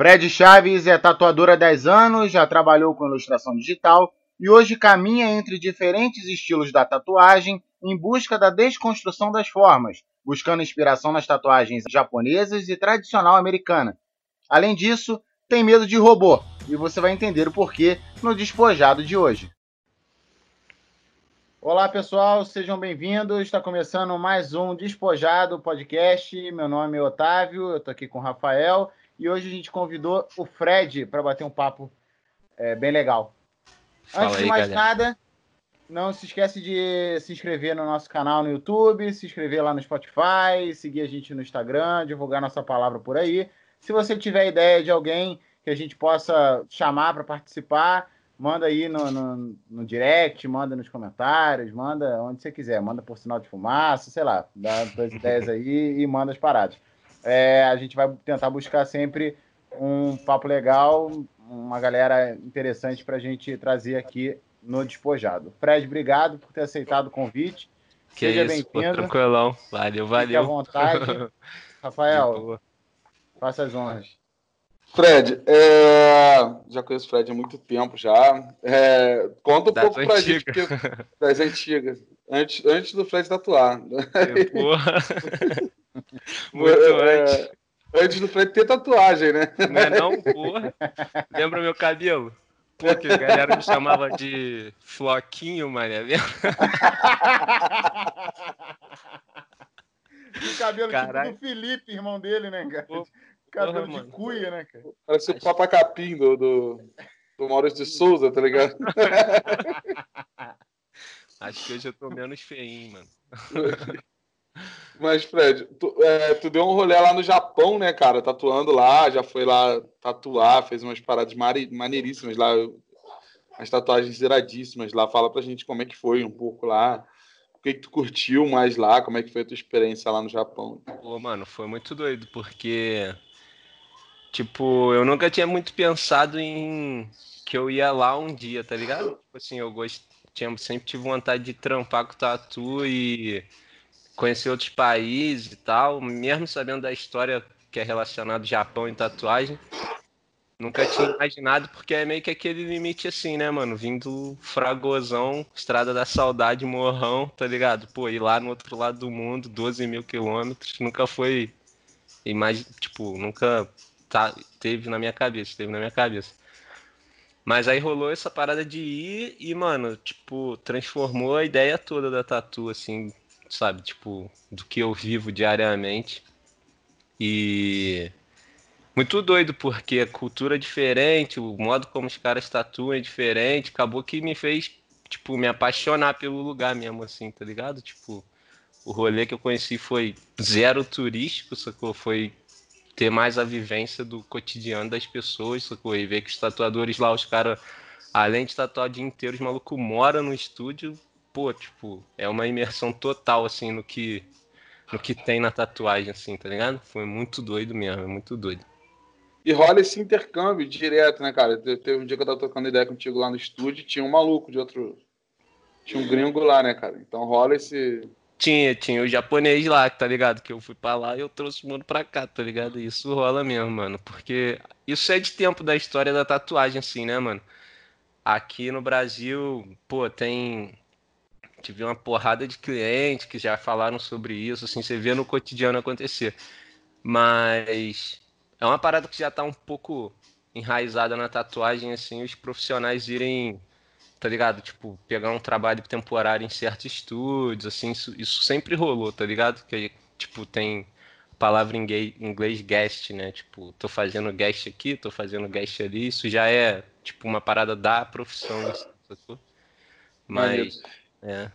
Fred Chaves é tatuador há 10 anos, já trabalhou com ilustração digital e hoje caminha entre diferentes estilos da tatuagem em busca da desconstrução das formas, buscando inspiração nas tatuagens japonesas e tradicional americana. Além disso, tem medo de robô, e você vai entender o porquê no despojado de hoje. Olá pessoal, sejam bem-vindos. Está começando mais um Despojado Podcast. Meu nome é Otávio, eu estou aqui com o Rafael e hoje a gente convidou o Fred para bater um papo é, bem legal. Fala Antes aí, de mais galera. nada, não se esquece de se inscrever no nosso canal no YouTube, se inscrever lá no Spotify, seguir a gente no Instagram, divulgar nossa palavra por aí. Se você tiver ideia de alguém que a gente possa chamar para participar, manda aí no, no, no direct, manda nos comentários, manda onde você quiser, manda por sinal de fumaça, sei lá, dá as ideias aí e manda as paradas. É, a gente vai tentar buscar sempre um papo legal, uma galera interessante para a gente trazer aqui no Despojado. Fred, obrigado por ter aceitado o convite. Que Seja bem-vindo. tranquilão. Valeu, Fique à valeu. vontade. De Rafael, faça as honras. Fred, é, já conheço o Fred há muito tempo já. É, Conta um Das pouco pra antigas. gente porque- das antigas. Antes, antes do Fred tatuar. Porra. Muito É, antes. Antes do Fred ter tatuagem, né? Não é não, porra? Lembra meu cabelo? Pô, que a galera me chamava de floquinho, mané. Lembra? o cabelo Caralho. tipo do Felipe, irmão dele, né, cara? Pô, cabelo porra, de mano. cuia, né, cara? Parece o papacapim do, do, do Maurício de Souza, tá ligado? Acho que hoje eu tô menos feinho, mano. Mas, Fred, tu, é, tu deu um rolê lá no Japão, né, cara? Tatuando lá, já foi lá tatuar, fez umas paradas maneiríssimas lá, as tatuagens iradíssimas lá. Fala pra gente como é que foi um pouco lá, o que, que tu curtiu mais lá, como é que foi a tua experiência lá no Japão. Pô, mano, foi muito doido, porque, tipo, eu nunca tinha muito pensado em que eu ia lá um dia, tá ligado? Tipo assim, eu gost... tinha, sempre tive vontade de trampar com tatu e conhecer outros países e tal, mesmo sabendo da história que é relacionada ao Japão e tatuagem. Nunca tinha imaginado, porque é meio que aquele limite assim, né, mano? Vindo fragozão, Estrada da Saudade, Morrão, tá ligado? Pô, ir lá no outro lado do mundo, 12 mil quilômetros, nunca foi. Imagi... Tipo, nunca tá... teve na minha cabeça, teve na minha cabeça. Mas aí rolou essa parada de ir e, mano, tipo, transformou a ideia toda da tatu, assim, sabe? Tipo, do que eu vivo diariamente. E. Muito doido, porque a cultura é diferente, o modo como os caras tatuam é diferente. Acabou que me fez, tipo, me apaixonar pelo lugar mesmo, assim, tá ligado? Tipo, o rolê que eu conheci foi zero turístico, sacou? Foi ter mais a vivência do cotidiano das pessoas, sacou? E ver que os tatuadores lá, os caras, além de tatuar o dia inteiro, os malucos moram no estúdio. Pô, tipo, é uma imersão total, assim, no que, no que tem na tatuagem, assim, tá ligado? Foi muito doido mesmo, é muito doido. E rola esse intercâmbio direto, né, cara? Te- Teve um dia que eu tava trocando ideia contigo lá no estúdio, tinha um maluco de outro. Tinha um gringo lá, né, cara? Então rola esse. Tinha, tinha o japonês lá, tá ligado? Que eu fui pra lá e eu trouxe o mundo pra cá, tá ligado? E Isso rola mesmo, mano. Porque isso é de tempo da história da tatuagem, assim, né, mano? Aqui no Brasil, pô, tem. Tive uma porrada de clientes que já falaram sobre isso, assim, você vê no cotidiano acontecer. Mas é uma parada que já tá um pouco enraizada na tatuagem, assim, os profissionais irem tá ligado? Tipo, pegar um trabalho temporário em certos estúdios, assim, isso, isso sempre rolou, tá ligado? Que, tipo, tem palavra em inglês guest, né? Tipo, tô fazendo guest aqui, tô fazendo guest ali, isso já é, tipo, uma parada da profissão, assim, sacou? Mas, é,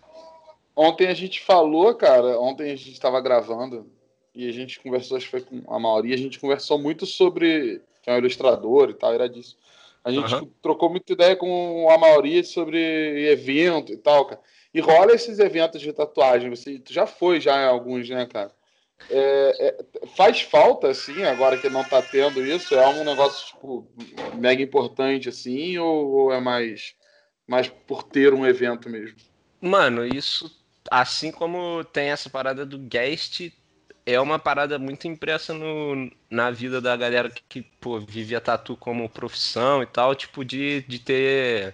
Ontem a gente falou, cara. Ontem a gente estava gravando e a gente conversou, acho que foi com a maioria, a gente conversou muito sobre. Que é um ilustrador e tal, era disso. A gente Aham. trocou muita ideia com a maioria sobre evento e tal, cara. E rola esses eventos de tatuagem. Você tu já foi já em alguns, né, cara? É, é, faz falta, assim, agora que não tá tendo isso? É um negócio, tipo, mega importante, assim, ou, ou é mais, mais por ter um evento mesmo? Mano, isso, assim como tem essa parada do guest, é uma parada muito impressa no, na vida da galera que, que pô, vive a tatu como profissão e tal, tipo, de, de ter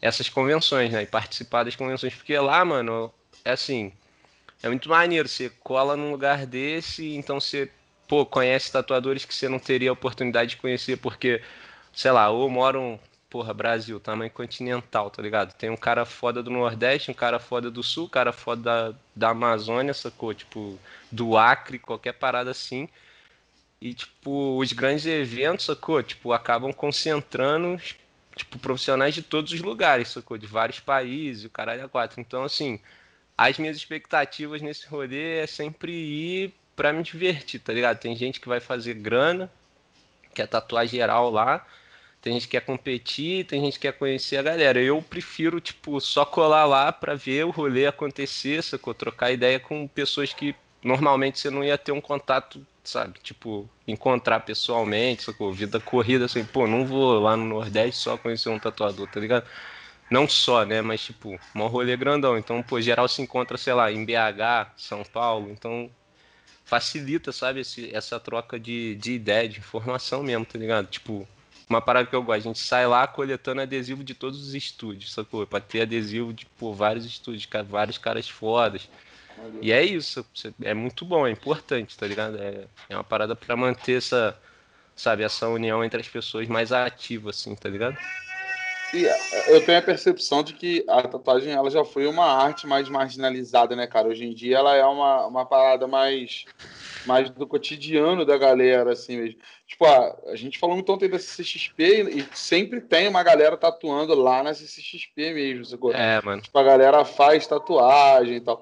essas convenções, né? E participar das convenções. Porque lá, mano, é assim, é muito maneiro. Você cola num lugar desse, então você, pô, conhece tatuadores que você não teria a oportunidade de conhecer, porque, sei lá, ou moram porra, Brasil, tamanho continental, tá ligado? Tem um cara foda do Nordeste, um cara foda do Sul, um cara foda da, da Amazônia, sacou? Tipo, do Acre, qualquer parada assim. E, tipo, os grandes eventos, sacou? Tipo, acabam concentrando, tipo, profissionais de todos os lugares, sacou? De vários países, o caralho a quatro. Então, assim, as minhas expectativas nesse rolê é sempre ir pra me divertir, tá ligado? Tem gente que vai fazer grana, que é tatuar geral lá, tem gente que quer competir, tem gente que quer conhecer a galera. Eu prefiro, tipo, só colar lá pra ver o rolê acontecer, sacou? Trocar ideia com pessoas que normalmente você não ia ter um contato, sabe? Tipo, encontrar pessoalmente, sacou? Vida corrida, assim, pô, não vou lá no Nordeste só conhecer um tatuador, tá ligado? Não só, né? Mas, tipo, um rolê grandão. Então, pô, geral se encontra, sei lá, em BH, São Paulo. Então, facilita, sabe, esse, essa troca de, de ideia, de informação mesmo, tá ligado? Tipo, uma parada que eu gosto. A gente sai lá coletando adesivo de todos os estúdios, sacou? Pra ter adesivo de pô, vários estúdios, vários caras fodas. Valeu. E é isso. É muito bom, é importante, tá ligado? É, é uma parada para manter essa, sabe, essa união entre as pessoas mais ativa, assim, tá ligado? E eu tenho a percepção de que a tatuagem ela já foi uma arte mais marginalizada, né, cara? Hoje em dia ela é uma, uma parada mais mais do cotidiano da galera, assim mesmo. Tipo, a, a gente falou muito ontem da CCXP e, e sempre tem uma galera tatuando lá na CCXP mesmo. Sacou? É, mano. Tipo, a galera faz tatuagem e tal.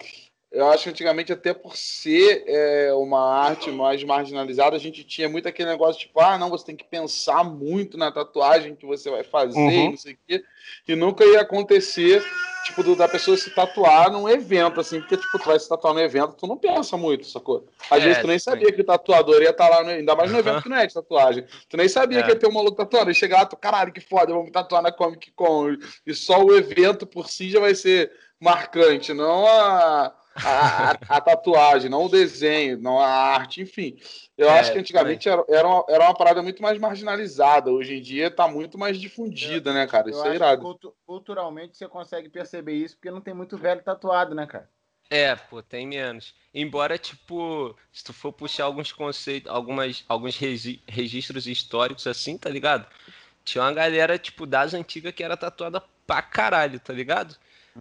Eu acho que antigamente, até por ser é, uma arte mais marginalizada, a gente tinha muito aquele negócio tipo, ah, não, você tem que pensar muito na tatuagem que você vai fazer, uhum. não sei o quê. E nunca ia acontecer, tipo, do, da pessoa se tatuar num evento, assim, porque, tipo, tu vai se tatuar no evento, tu não pensa muito, sacou? Às é, vezes tu nem sabia que o tatuador ia estar tá lá, no, ainda mais no evento que não é de tatuagem. Tu nem sabia é. que ia ter um maluco tatuando. E chegar lá, tu, caralho, que foda, vamos tatuar na Comic Con. E só o evento por si já vai ser marcante, não a a, a, tatuagem, não o desenho, não a arte, enfim. Eu é, acho que antigamente era, era, uma, era uma parada muito mais marginalizada. Hoje em dia está muito mais difundida, né, cara? Isso é irado. culturalmente você consegue perceber isso porque não tem muito velho tatuado, né, cara? É, pô, tem menos. Embora, tipo, se tu for puxar alguns conceitos, algumas, alguns registros históricos assim, tá ligado? Tinha uma galera, tipo, das antigas que era tatuada pra caralho, tá ligado?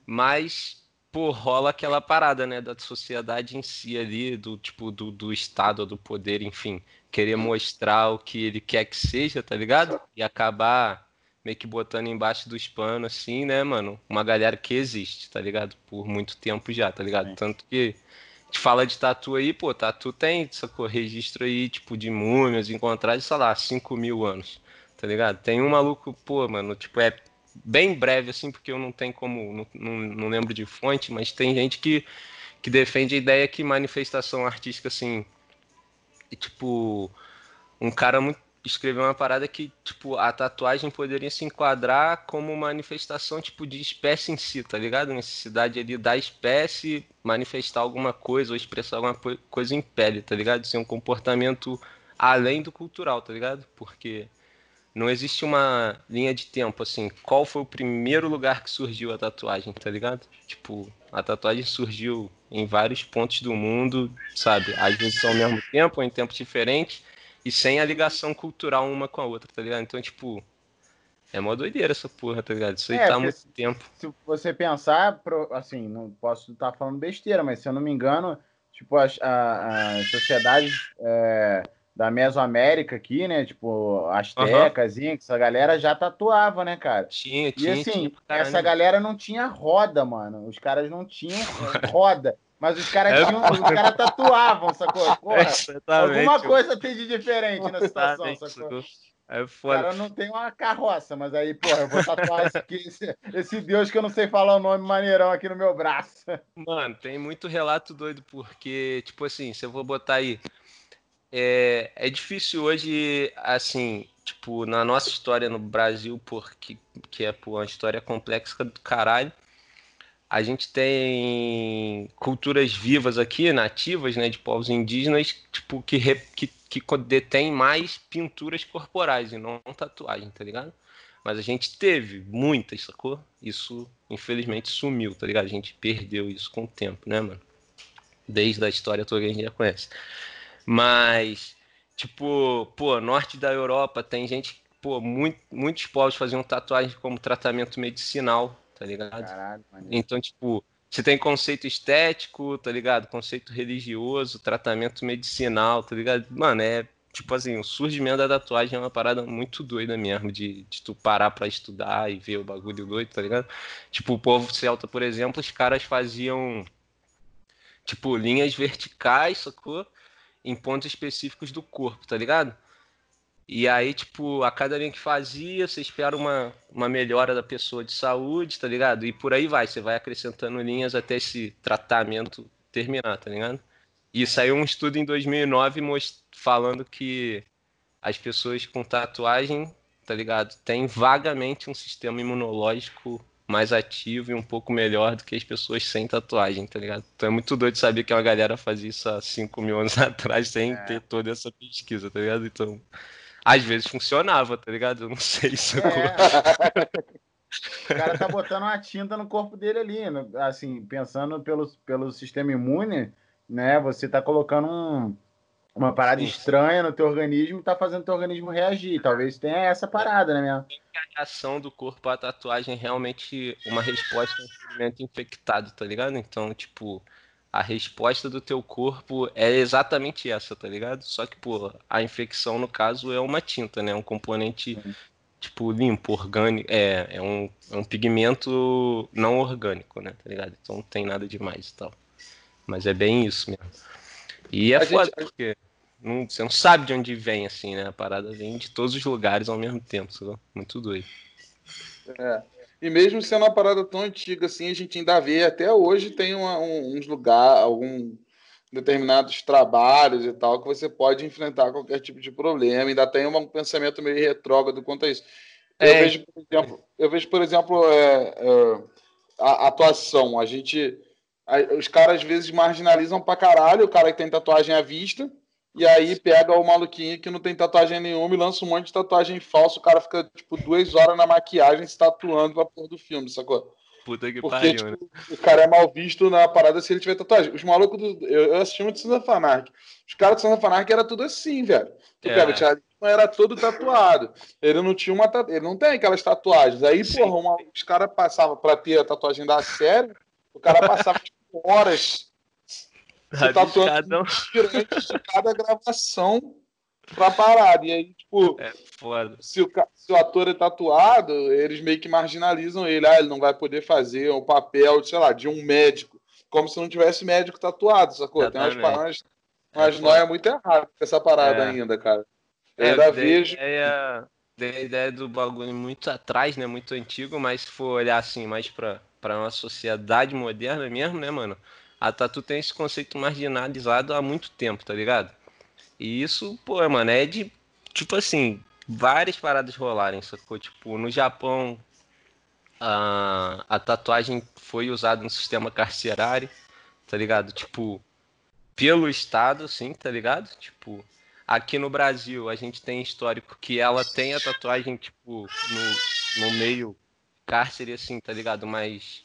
Mas pô, rola aquela parada, né, da sociedade em si ali, do tipo, do, do Estado, do poder, enfim, querer mostrar o que ele quer que seja, tá ligado? E acabar meio que botando embaixo dos panos, assim, né, mano? Uma galera que existe, tá ligado? Por muito tempo já, tá ligado? Tanto que gente fala de tatu aí, pô, tatu tem, sacou? Registro aí, tipo, de múmias encontradas, sei lá, 5 mil anos, tá ligado? Tem um maluco, pô, mano, tipo, é bem breve, assim, porque eu não tenho como, não, não, não, lembro de fonte, mas tem gente que, que defende a ideia que manifestação artística, assim, e, tipo, um cara muito escreveu uma parada que, tipo, a tatuagem poderia se enquadrar como manifestação, tipo, de espécie em si, tá ligado? Necessidade ali da espécie manifestar alguma coisa ou expressar alguma coisa em pele, tá ligado? Ser um comportamento além do cultural, tá ligado? Porque não existe uma linha de tempo, assim, qual foi o primeiro lugar que surgiu a tatuagem, tá ligado? Tipo, a tatuagem surgiu em vários pontos do mundo, sabe? Às vezes ao mesmo tempo, ou em tempos diferentes, e sem a ligação cultural uma com a outra, tá ligado? Então, tipo, é mó doideira essa porra, tá ligado? Isso aí é, tá há muito se, tempo. Se você pensar, assim, não posso estar falando besteira, mas se eu não me engano, tipo, as, as sociedades. É da Mesoamérica aqui, né? Tipo, Aztecas, uhum. Essa galera já tatuava, né, cara? Tinha, tinha. E assim, tinha, essa galera não tinha roda, mano. Os caras não tinham roda. Mas os caras é, tinham, os caras tatuavam, sacou? Porra, alguma coisa tem de diferente na situação, sacou? É foda. O cara não tem uma carroça, mas aí, porra, eu vou tatuar esse, aqui, esse, esse, Deus que eu não sei falar o nome maneirão aqui no meu braço. Mano, tem muito relato doido, porque, tipo assim, se eu vou botar aí é, é difícil hoje, assim, tipo, na nossa história no Brasil, porque que é pô, uma história complexa do caralho, a gente tem culturas vivas aqui, nativas, né, de povos indígenas, tipo, que, que, que detém mais pinturas corporais e não tatuagem, tá ligado? Mas a gente teve muitas, sacou? Isso, infelizmente, sumiu, tá ligado? A gente perdeu isso com o tempo, né, mano? Desde a história toda a gente já conhece. Mas, tipo, pô, norte da Europa tem gente, pô, muito, muitos povos faziam tatuagem como tratamento medicinal, tá ligado? Caralho, então, tipo, você tem conceito estético, tá ligado? Conceito religioso, tratamento medicinal, tá ligado? Mano, é tipo assim, o surgimento da tatuagem é uma parada muito doida mesmo, de, de tu parar pra estudar e ver o bagulho doido, tá ligado? Tipo, o povo celta, por exemplo, os caras faziam, tipo, linhas verticais, sacou? Em pontos específicos do corpo, tá ligado? E aí, tipo, a cada linha que fazia, você espera uma, uma melhora da pessoa de saúde, tá ligado? E por aí vai, você vai acrescentando linhas até esse tratamento terminar, tá ligado? E saiu um estudo em 2009 falando que as pessoas com tatuagem, tá ligado? Tem vagamente um sistema imunológico mais ativo e um pouco melhor do que as pessoas sem tatuagem, tá ligado? Então é muito doido saber que uma galera fazia isso há 5 mil anos atrás sem é. ter toda essa pesquisa, tá ligado? Então às vezes funcionava, tá ligado? Eu não sei se. É. o cara tá botando uma tinta no corpo dele ali, assim, pensando pelo, pelo sistema imune, né? Você tá colocando um, uma parada Sim. estranha no teu organismo tá fazendo teu organismo reagir. Talvez tenha essa parada, né, mesmo? A reação do corpo à tatuagem é realmente uma resposta a um ferimento infectado, tá ligado? Então, tipo, a resposta do teu corpo é exatamente essa, tá ligado? Só que, pô, a infecção, no caso, é uma tinta, né? Um componente, uhum. tipo, limpo, orgânico. É, é um, é um pigmento não orgânico, né? Tá ligado? Então não tem nada demais e tal. Mas é bem isso mesmo. E é a foda, gente... porque não, você não sabe de onde vem, assim, né? A parada vem de todos os lugares ao mesmo tempo, sabe? Muito doido. É. E mesmo sendo uma parada tão antiga assim, a gente ainda vê, até hoje tem uma, um, uns lugares, algum determinados trabalhos e tal, que você pode enfrentar qualquer tipo de problema. Ainda tem um pensamento meio retrógrado quanto a isso. É. Eu, vejo, por exemplo, eu vejo, por exemplo, é, é, a atuação. A gente. Os caras às vezes marginalizam pra caralho o cara que tem tatuagem à vista e aí pega o maluquinho que não tem tatuagem nenhuma e lança um monte de tatuagem falsa. O cara fica, tipo, duas horas na maquiagem se tatuando pra porra do filme, sacou? Puta que Porque, pariu, tipo, né? O cara é mal visto na parada se ele tiver tatuagem. Os malucos do. Eu, assisti muito Santa Fanark. Os caras do Santa Fanark era tudo assim, velho. É. o Thiago era todo tatuado. Ele não tinha uma Ele não tem aquelas tatuagens. Aí, Sim. porra, uma... os caras passavam pra ter a tatuagem da série, o cara passava tipo, horas você tá atuando durante cada gravação pra parada. E aí, tipo, é foda. Se, o, se o ator é tatuado, eles meio que marginalizam ele. Ah, ele não vai poder fazer o papel, sei lá, de um médico. Como se não tivesse médico tatuado, sacou? Tem umas paradas, umas é noias muito erradas com essa parada é. ainda, cara. Eu é, ainda vejo. Ideia, a ideia do bagulho muito atrás, né? Muito antigo, mas se for olhar assim mais pra, pra uma sociedade moderna mesmo, né, mano? a Tatu tem esse conceito marginalizado há muito tempo, tá ligado? E isso, pô, mano, é de, tipo assim, várias paradas rolarem, sacou? Tipo, no Japão, a, a tatuagem foi usada no sistema carcerário, tá ligado? Tipo, pelo Estado, sim, tá ligado? Tipo, aqui no Brasil, a gente tem histórico que ela tem a tatuagem, tipo, no, no meio cárcere, assim, tá ligado? Mas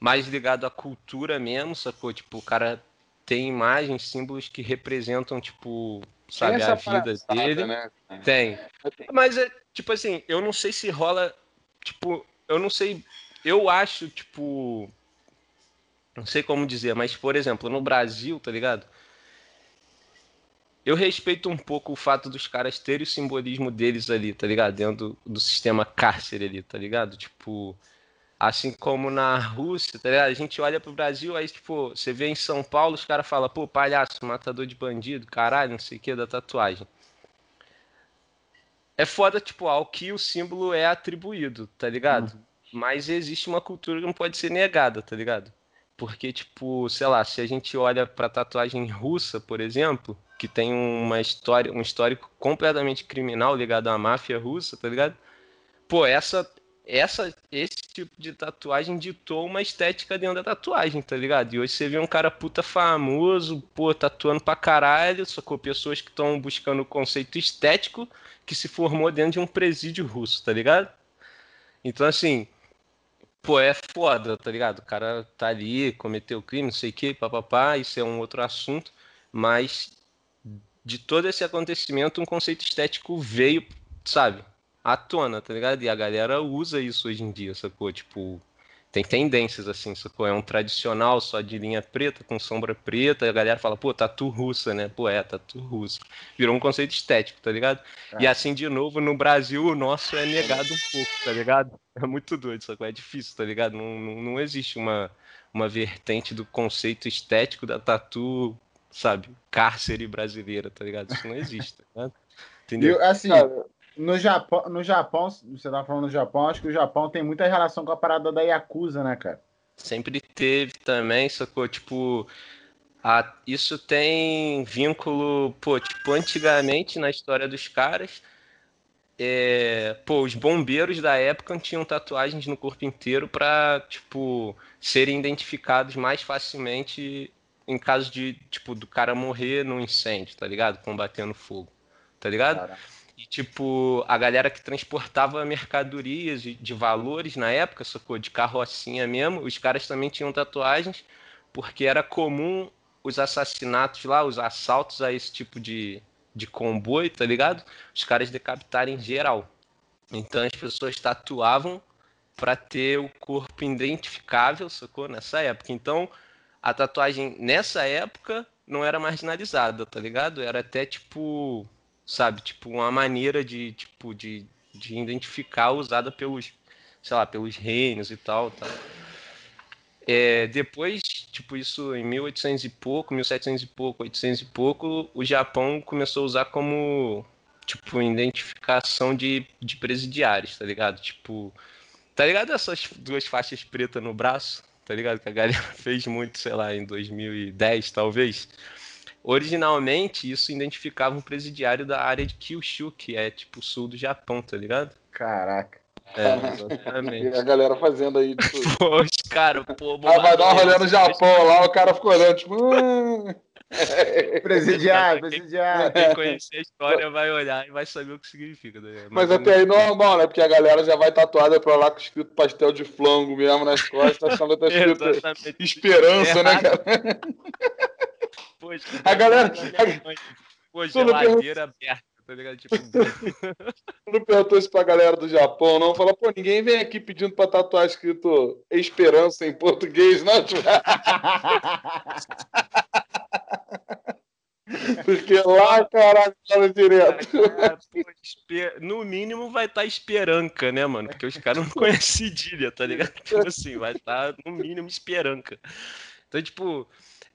mais ligado à cultura mesmo, sacou? Tipo, o cara tem imagens, símbolos que representam, tipo, sabe, a vida dele. Né? Tem. Mas é, tipo assim, eu não sei se rola, tipo, eu não sei, eu acho, tipo, não sei como dizer, mas, por exemplo, no Brasil, tá ligado? Eu respeito um pouco o fato dos caras terem o simbolismo deles ali, tá ligado? Dentro do, do sistema cárcere ali, tá ligado? Tipo, Assim como na Rússia, tá ligado? A gente olha pro Brasil, aí, tipo, você vê em São Paulo, os caras falam, pô, palhaço, matador de bandido, caralho, não sei o que, da tatuagem. É foda, tipo, ao que o símbolo é atribuído, tá ligado? Uhum. Mas existe uma cultura que não pode ser negada, tá ligado? Porque, tipo, sei lá, se a gente olha pra tatuagem russa, por exemplo, que tem uma história, um histórico completamente criminal ligado à máfia russa, tá ligado? Pô, essa essa, esse tipo de tatuagem ditou uma estética dentro da tatuagem, tá ligado? E hoje você vê um cara puta famoso, pô, tatuando pra caralho, só com pessoas que estão buscando o conceito estético que se formou dentro de um presídio russo, tá ligado? Então, assim, pô, é foda, tá ligado? O cara tá ali, cometeu crime, não sei o que, papapá, isso é um outro assunto, mas de todo esse acontecimento, um conceito estético veio, sabe? à tona, tá ligado? E a galera usa isso hoje em dia, sacou? Tipo, tem tendências assim, sacou? É um tradicional só de linha preta, com sombra preta, a galera fala, pô, tatu russa, né? Pô, é, tatu russa. Virou um conceito estético, tá ligado? É. E assim, de novo, no Brasil, o nosso é negado um pouco, tá ligado? É muito doido, sacou? É difícil, tá ligado? Não, não, não existe uma, uma vertente do conceito estético da tatu, sabe? Cárcere brasileira, tá ligado? Isso não existe, tá ligado? Entendeu? Eu, assim, Cara, no Japão, no Japão, você tá falando do Japão, acho que o Japão tem muita relação com a parada da Yakuza, né, cara? Sempre teve também, sacou? Tipo, a, isso tem vínculo, pô, tipo, antigamente na história dos caras, é, pô, os bombeiros da época tinham tatuagens no corpo inteiro para tipo, serem identificados mais facilmente em caso de, tipo, do cara morrer num incêndio, tá ligado? Combatendo fogo, tá ligado? Caraca. E, tipo, a galera que transportava mercadorias de, valores na época, sacou? De carrocinha mesmo, os caras também tinham tatuagens, porque era comum os assassinatos lá, os assaltos a esse tipo de, de comboio, tá ligado? Os caras decapitarem geral. Então as pessoas tatuavam para ter o corpo identificável, sacou? Nessa época. Então a tatuagem nessa época não era marginalizada, tá ligado? Era até tipo sabe? Tipo, uma maneira de, tipo, de, de identificar usada pelos, sei lá, pelos reinos e tal, tá? É, depois, tipo, isso em 1800 e pouco, 1700 e pouco, 800 e pouco, o Japão começou a usar como, tipo, identificação de, de presidiários, tá ligado? Tipo, tá ligado essas duas faixas pretas no braço? Tá ligado? Que a galera fez muito, sei lá, em 2010, talvez. Originalmente, isso identificava um presidiário da área de Kyushu, que é tipo sul do Japão, tá ligado? Caraca. É, exatamente. E a galera fazendo aí. Tipo... pô, os caras, pô, ah, vai dar um rolê no Japão lá, o cara ficou olhando, tipo. Hum. presidiário, presidiário. Quem conhecer a história vai olhar e vai saber o que significa. Né? Mas, Mas até aí normal, né? Porque a galera já vai tatuada pra lá com escrito pastel de flango mesmo nas costas, achando que tá escrito esperança, né, cara? A galera. Pô, geladeira aberta, tá ligado? Tipo. não perguntou isso pra galera do Japão, não. Fala, pô, ninguém vem aqui pedindo pra tatuar escrito esperança em português, não? Tipo... Porque lá, caralho, fala direto. no mínimo vai estar tá esperanca, né, mano? Porque os caras não conhecem cedilha, tá ligado? Tipo assim, vai estar tá, no mínimo esperanca. Então, tipo,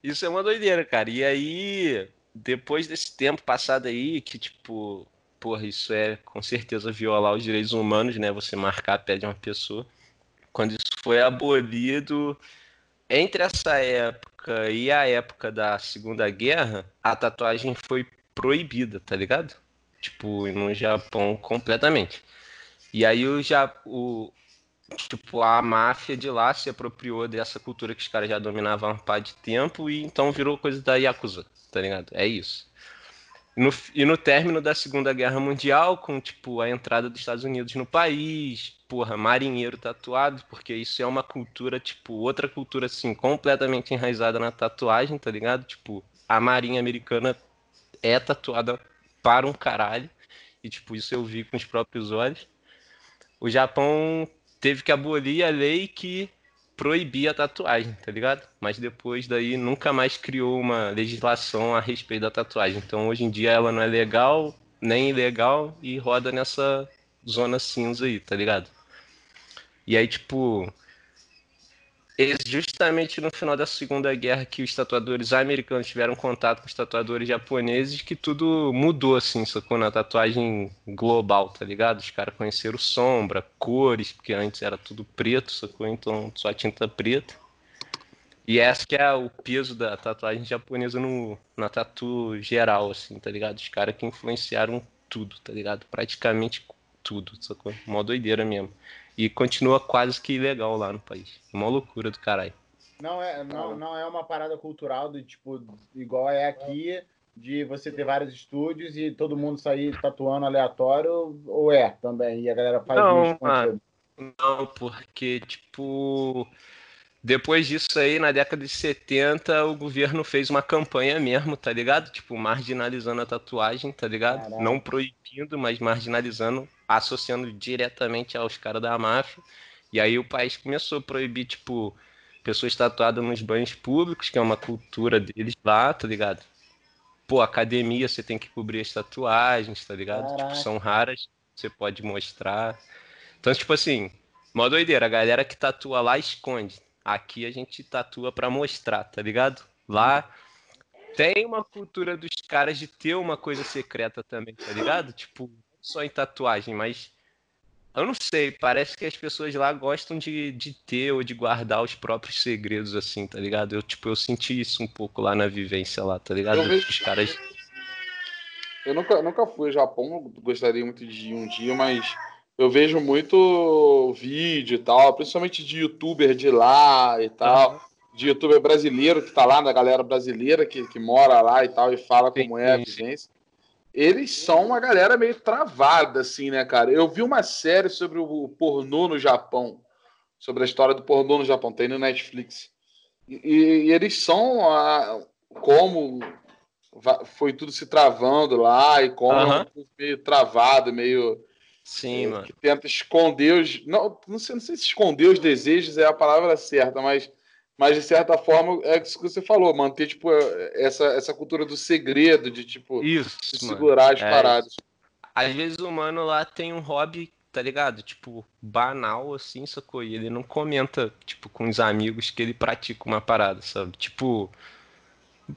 isso é uma doideira, cara. E aí, depois desse tempo passado aí, que tipo, porra, isso é com certeza violar os direitos humanos, né? Você marcar a pé de uma pessoa. Quando isso foi abolido, entre essa época e a época da Segunda Guerra, a tatuagem foi proibida, tá ligado? Tipo, no Japão completamente. E aí o, o, tipo, a máfia de lá se apropriou dessa cultura que os caras já dominavam há um par de tempo e então virou coisa da Yakuza, tá ligado? É isso. No, e no término da Segunda Guerra Mundial, com, tipo, a entrada dos Estados Unidos no país, porra, marinheiro tatuado, porque isso é uma cultura, tipo, outra cultura, assim, completamente enraizada na tatuagem, tá ligado? Tipo, a marinha americana é tatuada para um caralho, e, tipo, isso eu vi com os próprios olhos. O Japão teve que abolir a lei que proibia a tatuagem, tá ligado? Mas depois daí nunca mais criou uma legislação a respeito da tatuagem. Então hoje em dia ela não é legal, nem ilegal e roda nessa zona cinza aí, tá ligado? E aí, tipo, justamente no final da Segunda Guerra que os tatuadores americanos tiveram contato com os tatuadores japoneses que tudo mudou, assim, sacou? Na tatuagem global, tá ligado? Os caras conheceram sombra, cores, porque antes era tudo preto, sacou? Então só tinta preta. E essa que é o peso da tatuagem japonesa no, na tatu geral, assim, tá ligado? Os caras que influenciaram tudo, tá ligado? Praticamente tudo, sacou? Mó doideira mesmo. E continua quase que ilegal lá no país. Uma loucura do caralho. Não é, não, não é uma parada cultural do tipo, igual é aqui, de você ter vários estúdios e todo mundo sair tatuando aleatório, ou é também? E a galera faz não, mano, não, porque, tipo, depois disso aí, na década de 70, o governo fez uma campanha mesmo, tá ligado? Tipo, marginalizando a tatuagem, tá ligado? Caraca. Não proibindo, mas marginalizando, associando diretamente aos caras da máfia. E aí o país começou a proibir, tipo, pessoas tatuadas nos banhos públicos, que é uma cultura deles lá, tá ligado? Pô, academia você tem que cobrir as tatuagens, tá ligado? Tipo, são raras, você pode mostrar. Então, tipo assim, mó doideira, a galera que tatua lá esconde. Aqui a gente tatua pra mostrar, tá ligado? Lá tem uma cultura dos caras de ter uma coisa secreta também, tá ligado? Tipo, só em tatuagem, mas eu não sei, parece que as pessoas lá gostam de, de ter ou de guardar os próprios segredos, assim, tá ligado? Eu, tipo, eu senti isso um pouco lá na vivência lá, tá ligado? vejo... Os caras. Eu nunca, nunca fui ao Japão, gostaria muito de ir um dia, mas eu vejo muito vídeo e tal, principalmente de youtuber de lá e tal. Uhum. De youtuber brasileiro que tá lá, da galera brasileira que, que mora lá e tal, e fala como sim, é a vivência eles são uma galera meio travada, assim, né, cara? Eu vi uma série sobre o pornô no Japão, sobre a história do pornô no Japão, tem no Netflix. E, e eles são a, como foi tudo se travando lá e como uh -huh. meio travado, meio Sim, é, mano. Que tenta esconder os não, não sei, não sei se esconder os desejos é a palavra certa, mas mas de certa forma é isso que você falou, manter tipo essa, essa cultura do segredo, de tipo isso, de segurar as é, paradas. Às vezes o mano lá tem um hobby, tá ligado? Tipo, banal assim, sacou? E ele não comenta, tipo, com os amigos que ele pratica uma parada, sabe? Tipo,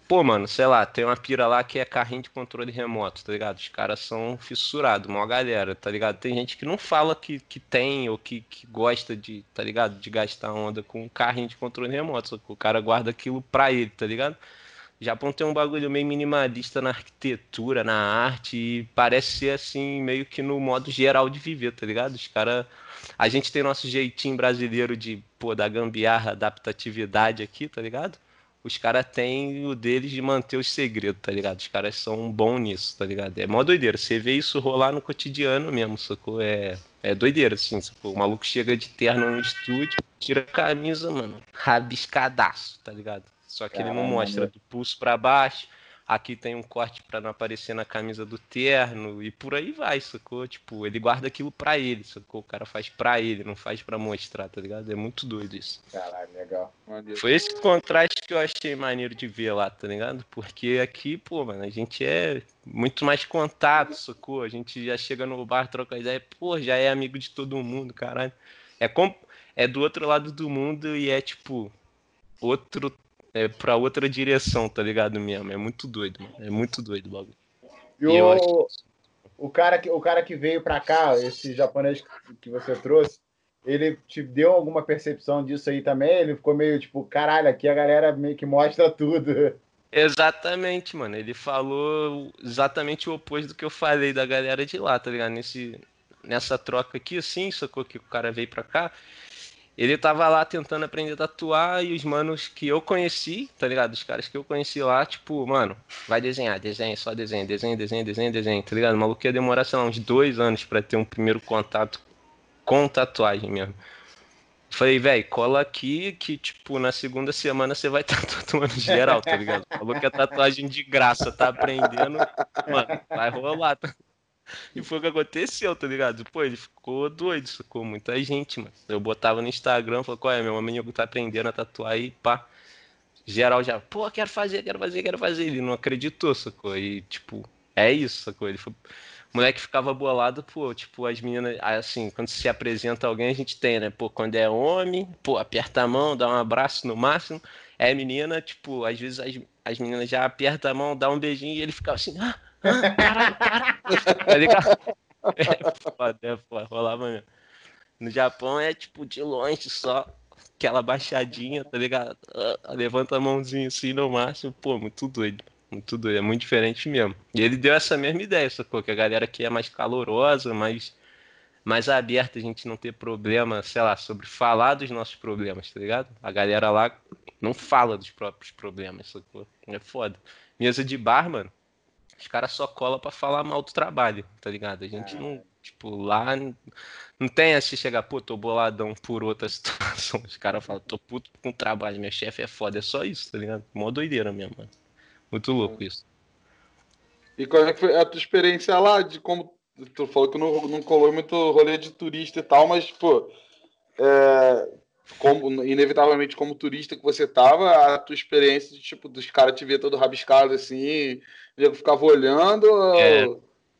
Pô, mano, sei lá, tem uma pira lá que é carrinho de controle remoto, tá ligado? Os caras são fissurados, mó galera, tá ligado? Tem gente que não fala que, que tem ou que, que gosta de, tá ligado? De gastar onda com carrinho de controle remoto, só que o cara guarda aquilo pra ele, tá ligado? Japão tem um bagulho meio minimalista na arquitetura, na arte, e parece ser assim, meio que no modo geral de viver, tá ligado? Os caras. A gente tem nosso jeitinho brasileiro de, pô, da gambiarra, adaptatividade aqui, tá ligado? Os caras têm o deles de manter os segredos, tá ligado? Os caras são bons nisso, tá ligado? É mó doideira. Você vê isso rolar no cotidiano mesmo, sacou? É, é doideira, assim, sacou? O maluco chega de terno no estúdio, tira a camisa, mano, rabiscadaço, tá ligado? Só que Caramba. ele não mostra do pulso para baixo, aqui tem um corte para não aparecer na camisa do terno e por aí vai, sacou? Tipo, ele guarda aquilo pra ele, sacou? O cara faz pra ele, não faz pra mostrar, tá ligado? É muito doido isso. Caralho, legal. Foi esse contraste que eu achei maneiro de ver lá, tá ligado? Porque aqui, pô, mano, a gente é muito mais contato, sacou? A gente já chega no bar, troca ideia, pô, já é amigo de todo mundo, caralho. É, com... é do outro lado do mundo e é tipo outro é pra outra direção, tá ligado mesmo? É muito doido, mano. É muito doido o bagulho. E, e o, acho... o, cara que, o cara que veio pra cá, esse japonês que você trouxe, ele te deu alguma percepção disso aí também? Ele ficou meio tipo, caralho, aqui a galera meio que mostra tudo. Exatamente, mano. Ele falou exatamente o oposto do que eu falei da galera de lá, tá ligado? Nesse, nessa troca aqui, assim, sacou que o cara veio pra cá. Ele tava lá tentando aprender a tatuar e os manos que eu conheci, tá ligado? Os caras que eu conheci lá, tipo, mano, vai desenhar, desenha, só desenha, desenha, desenha, desenha, desenha, tá ligado? O maluco ia demorar, sei lá, uns dois anos para ter um primeiro contato com tatuagem mesmo. Falei, velho, cola aqui que, tipo, na segunda semana você vai estar tá tatuando geral, tá ligado? Falou que a tatuagem de graça tá aprendendo, mano, vai rolar. Tá? E foi o que aconteceu, tá ligado? Pô, ele ficou doido, ficou muita gente, mano. Eu botava no Instagram, falou, qual é, meu amigo tá aprendendo a tatuar aí, pá. Geral já, pô, quero fazer, quero fazer, quero fazer. Ele não acreditou, sacou? E, tipo, é isso, sacou? Ele foi... O moleque ficava bolado, pô, tipo, as meninas, assim, quando se apresenta alguém, a gente tem, né? Pô, quando é homem, pô, aperta a mão, dá um abraço no máximo. É menina, tipo, às vezes as, as meninas já apertam a mão, dá um beijinho e ele ficava assim, ah, Tá ligado? É foda, é foda, rolava mesmo. No Japão é tipo de longe só, aquela baixadinha, tá ligado? Uh, levanta a mãozinha assim no máximo, pô, muito doido. Muito doido, é muito diferente mesmo. E ele deu essa mesma ideia, sacou? Que a galera aqui é mais calorosa, mais mais aberta, a gente não ter problema, sei lá, sobre falar dos nossos problemas, tá ligado? A galera lá não fala dos próprios problemas, sacou? É foda. Mesa de bar, mano, os caras só colam pra falar mal do trabalho, tá ligado? A gente não, tipo, lá não tem esse chegar, pô, tô boladão por outra situação. Os caras falam, tô puto com o trabalho, meu chefe é foda, é só isso, tá ligado? Mó doideira mesmo, mano. Muito louco isso. E qual é que foi a tua experiência lá de como tu falou que não, não colou muito rolê de turista e tal, mas, pô, é, como, inevitavelmente como turista que você tava, a tua experiência de, tipo, dos caras te ver todo rabiscado assim, eu ficava olhando. É,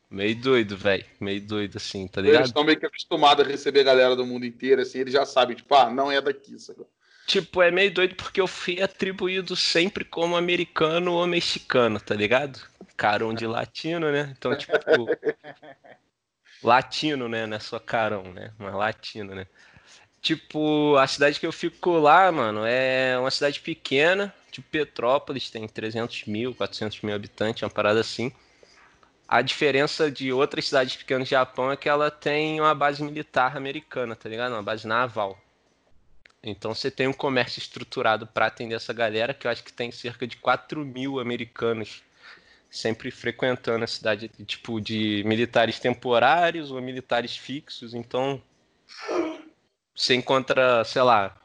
meio doido, velho. Meio doido, assim, tá ligado? Eles estão meio que acostumados a receber a galera do mundo inteiro, assim, eles já sabem, tipo, ah, não é daqui, sabe? Tipo, é meio doido porque eu fui atribuído sempre como americano ou mexicano, tá ligado? Carão de latino, né? Então, tipo. latino, né? Não é só carão, né? Mas latino, né? Tipo, a cidade que eu fico lá, mano, é uma cidade pequena, tipo Petrópolis, tem 300 mil, 400 mil habitantes, uma parada assim. A diferença de outras cidades pequenas do Japão é que ela tem uma base militar americana, tá ligado? Uma base naval. Então você tem um comércio estruturado para atender essa galera, que eu acho que tem cerca de 4 mil americanos sempre frequentando a cidade, tipo, de militares temporários ou militares fixos. Então você encontra, sei lá,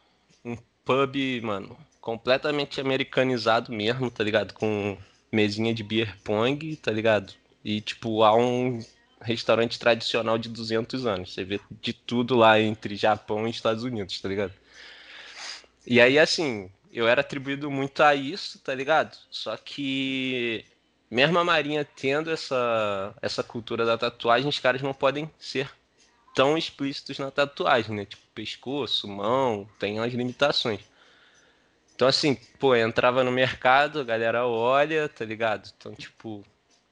um pub, mano, completamente americanizado mesmo, tá ligado? Com mesinha de beer pong, tá ligado? E, tipo, há um restaurante tradicional de 200 anos. Você vê de tudo lá entre Japão e Estados Unidos, tá ligado? E aí, assim, eu era atribuído muito a isso, tá ligado? Só que, mesmo a Marinha tendo essa, essa cultura da tatuagem, os caras não podem ser tão explícitos na tatuagem, né? Tipo, pescoço, mão, tem umas limitações. Então, assim, pô, entrava no mercado, a galera olha, tá ligado? Então, tipo,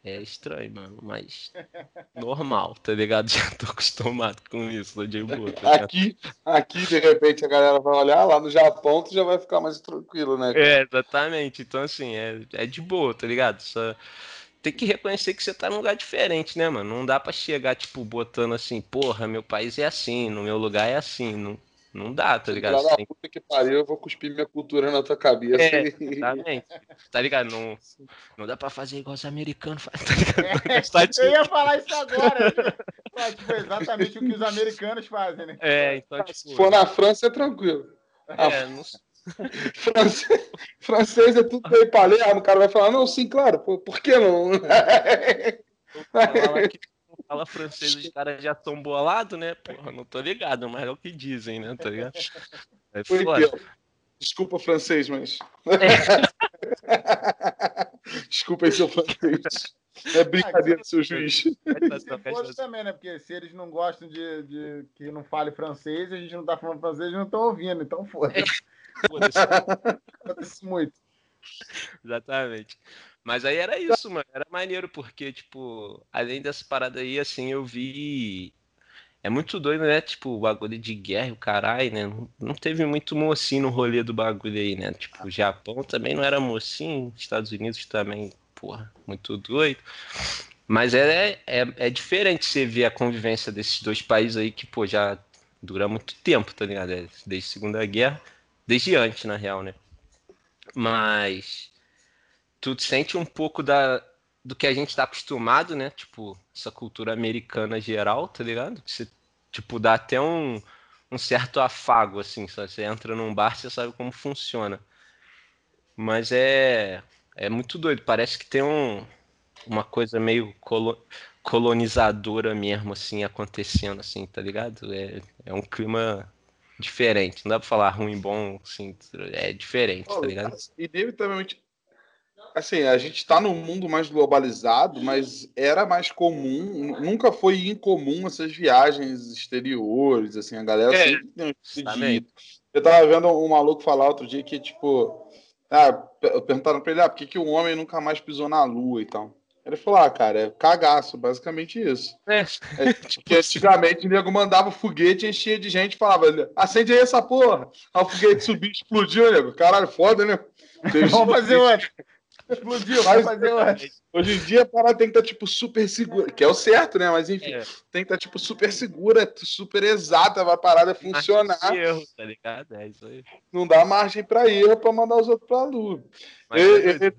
é estranho, mano, mas normal, tá ligado? Já tô acostumado com isso, tô de boa. Tá aqui, aqui, de repente, a galera vai olhar, lá no Japão tu já vai ficar mais tranquilo, né? Cara? É, exatamente. Então, assim, é, é de boa, tá ligado? Só tem que reconhecer que você tá num lugar diferente, né, mano? Não dá para chegar, tipo, botando assim, porra, meu país é assim, no meu lugar é assim. Não, não dá, tá ligado? Lá tem... puta que pariu, eu vou cuspir minha cultura na tua cabeça. É, exatamente. Tá ligado? Não, não dá pra fazer igual os americanos fazem, tá ligado? É, eu ia falar isso agora. tipo, exatamente o que os americanos fazem, né? É, então, tipo... Se for na França, é tranquilo. É, não sei. Francês, francês é tudo bem palermo, o cara vai falar, não, sim, claro, por, por que não? fala francês, os caras já estão bolados, né? Porra, não tô ligado, mas é o que dizem, né? Tá ligado? É foda. Desculpa francês, mas. É. Desculpa aí seu francês. É brincadeira, seu juiz. Depois também, né? Porque se eles não gostam de, de que não fale francês, a gente não tá falando francês, eles não estão ouvindo, então foda-se. Foda-se muito. Exatamente. Mas aí era isso, mano. Era maneiro, porque, tipo, além dessa parada aí, assim, eu vi. É muito doido, né? Tipo, o bagulho de guerra, o caralho, né? Não teve muito mocinho no rolê do bagulho aí, né? Tipo, o Japão também não era mocinho, Estados Unidos também, porra, muito doido. Mas é, é, é diferente você ver a convivência desses dois países aí que, pô, já dura muito tempo, tá ligado? É, desde a Segunda Guerra. Desde antes, na real, né? Mas tu sente um pouco da, do que a gente tá acostumado, né? Tipo, essa cultura americana geral, tá ligado? Você, tipo, dá até um, um certo afago, assim. Só você entra num bar, você sabe como funciona. Mas é, é muito doido. Parece que tem um, uma coisa meio colo, colonizadora mesmo, assim, acontecendo, assim, tá ligado? É, é um clima diferente. Não dá pra falar ruim, bom, assim, é diferente, oh, tá ligado? Inevitavelmente. Assim, a gente está num mundo mais globalizado, mas era mais comum, nunca foi incomum essas viagens exteriores, assim, a galera é, sempre tem um Eu tava vendo um maluco falar outro dia que, tipo, ah, perguntaram pra ele, ah, por que, que o homem nunca mais pisou na lua e tal? Ele falou, ah, cara, é cagaço, basicamente isso. É. é que antigamente o nego mandava foguete, enchia de gente falava, acende aí essa porra. Aí o foguete subiu explodiu, nego. Caralho, foda, né? Vamos fazer outro. Explodiu, vai fazer hoje. Hoje em dia a parada tem que estar, tá, tipo, super segura, que é o certo, né? Mas enfim, é. tem que estar, tá, tipo, super segura, super exata pra parada funcionar. Erro, tá ligado? É isso aí. Não dá margem pra erro pra mandar os outros pra lua. Mas eu, eu, eu,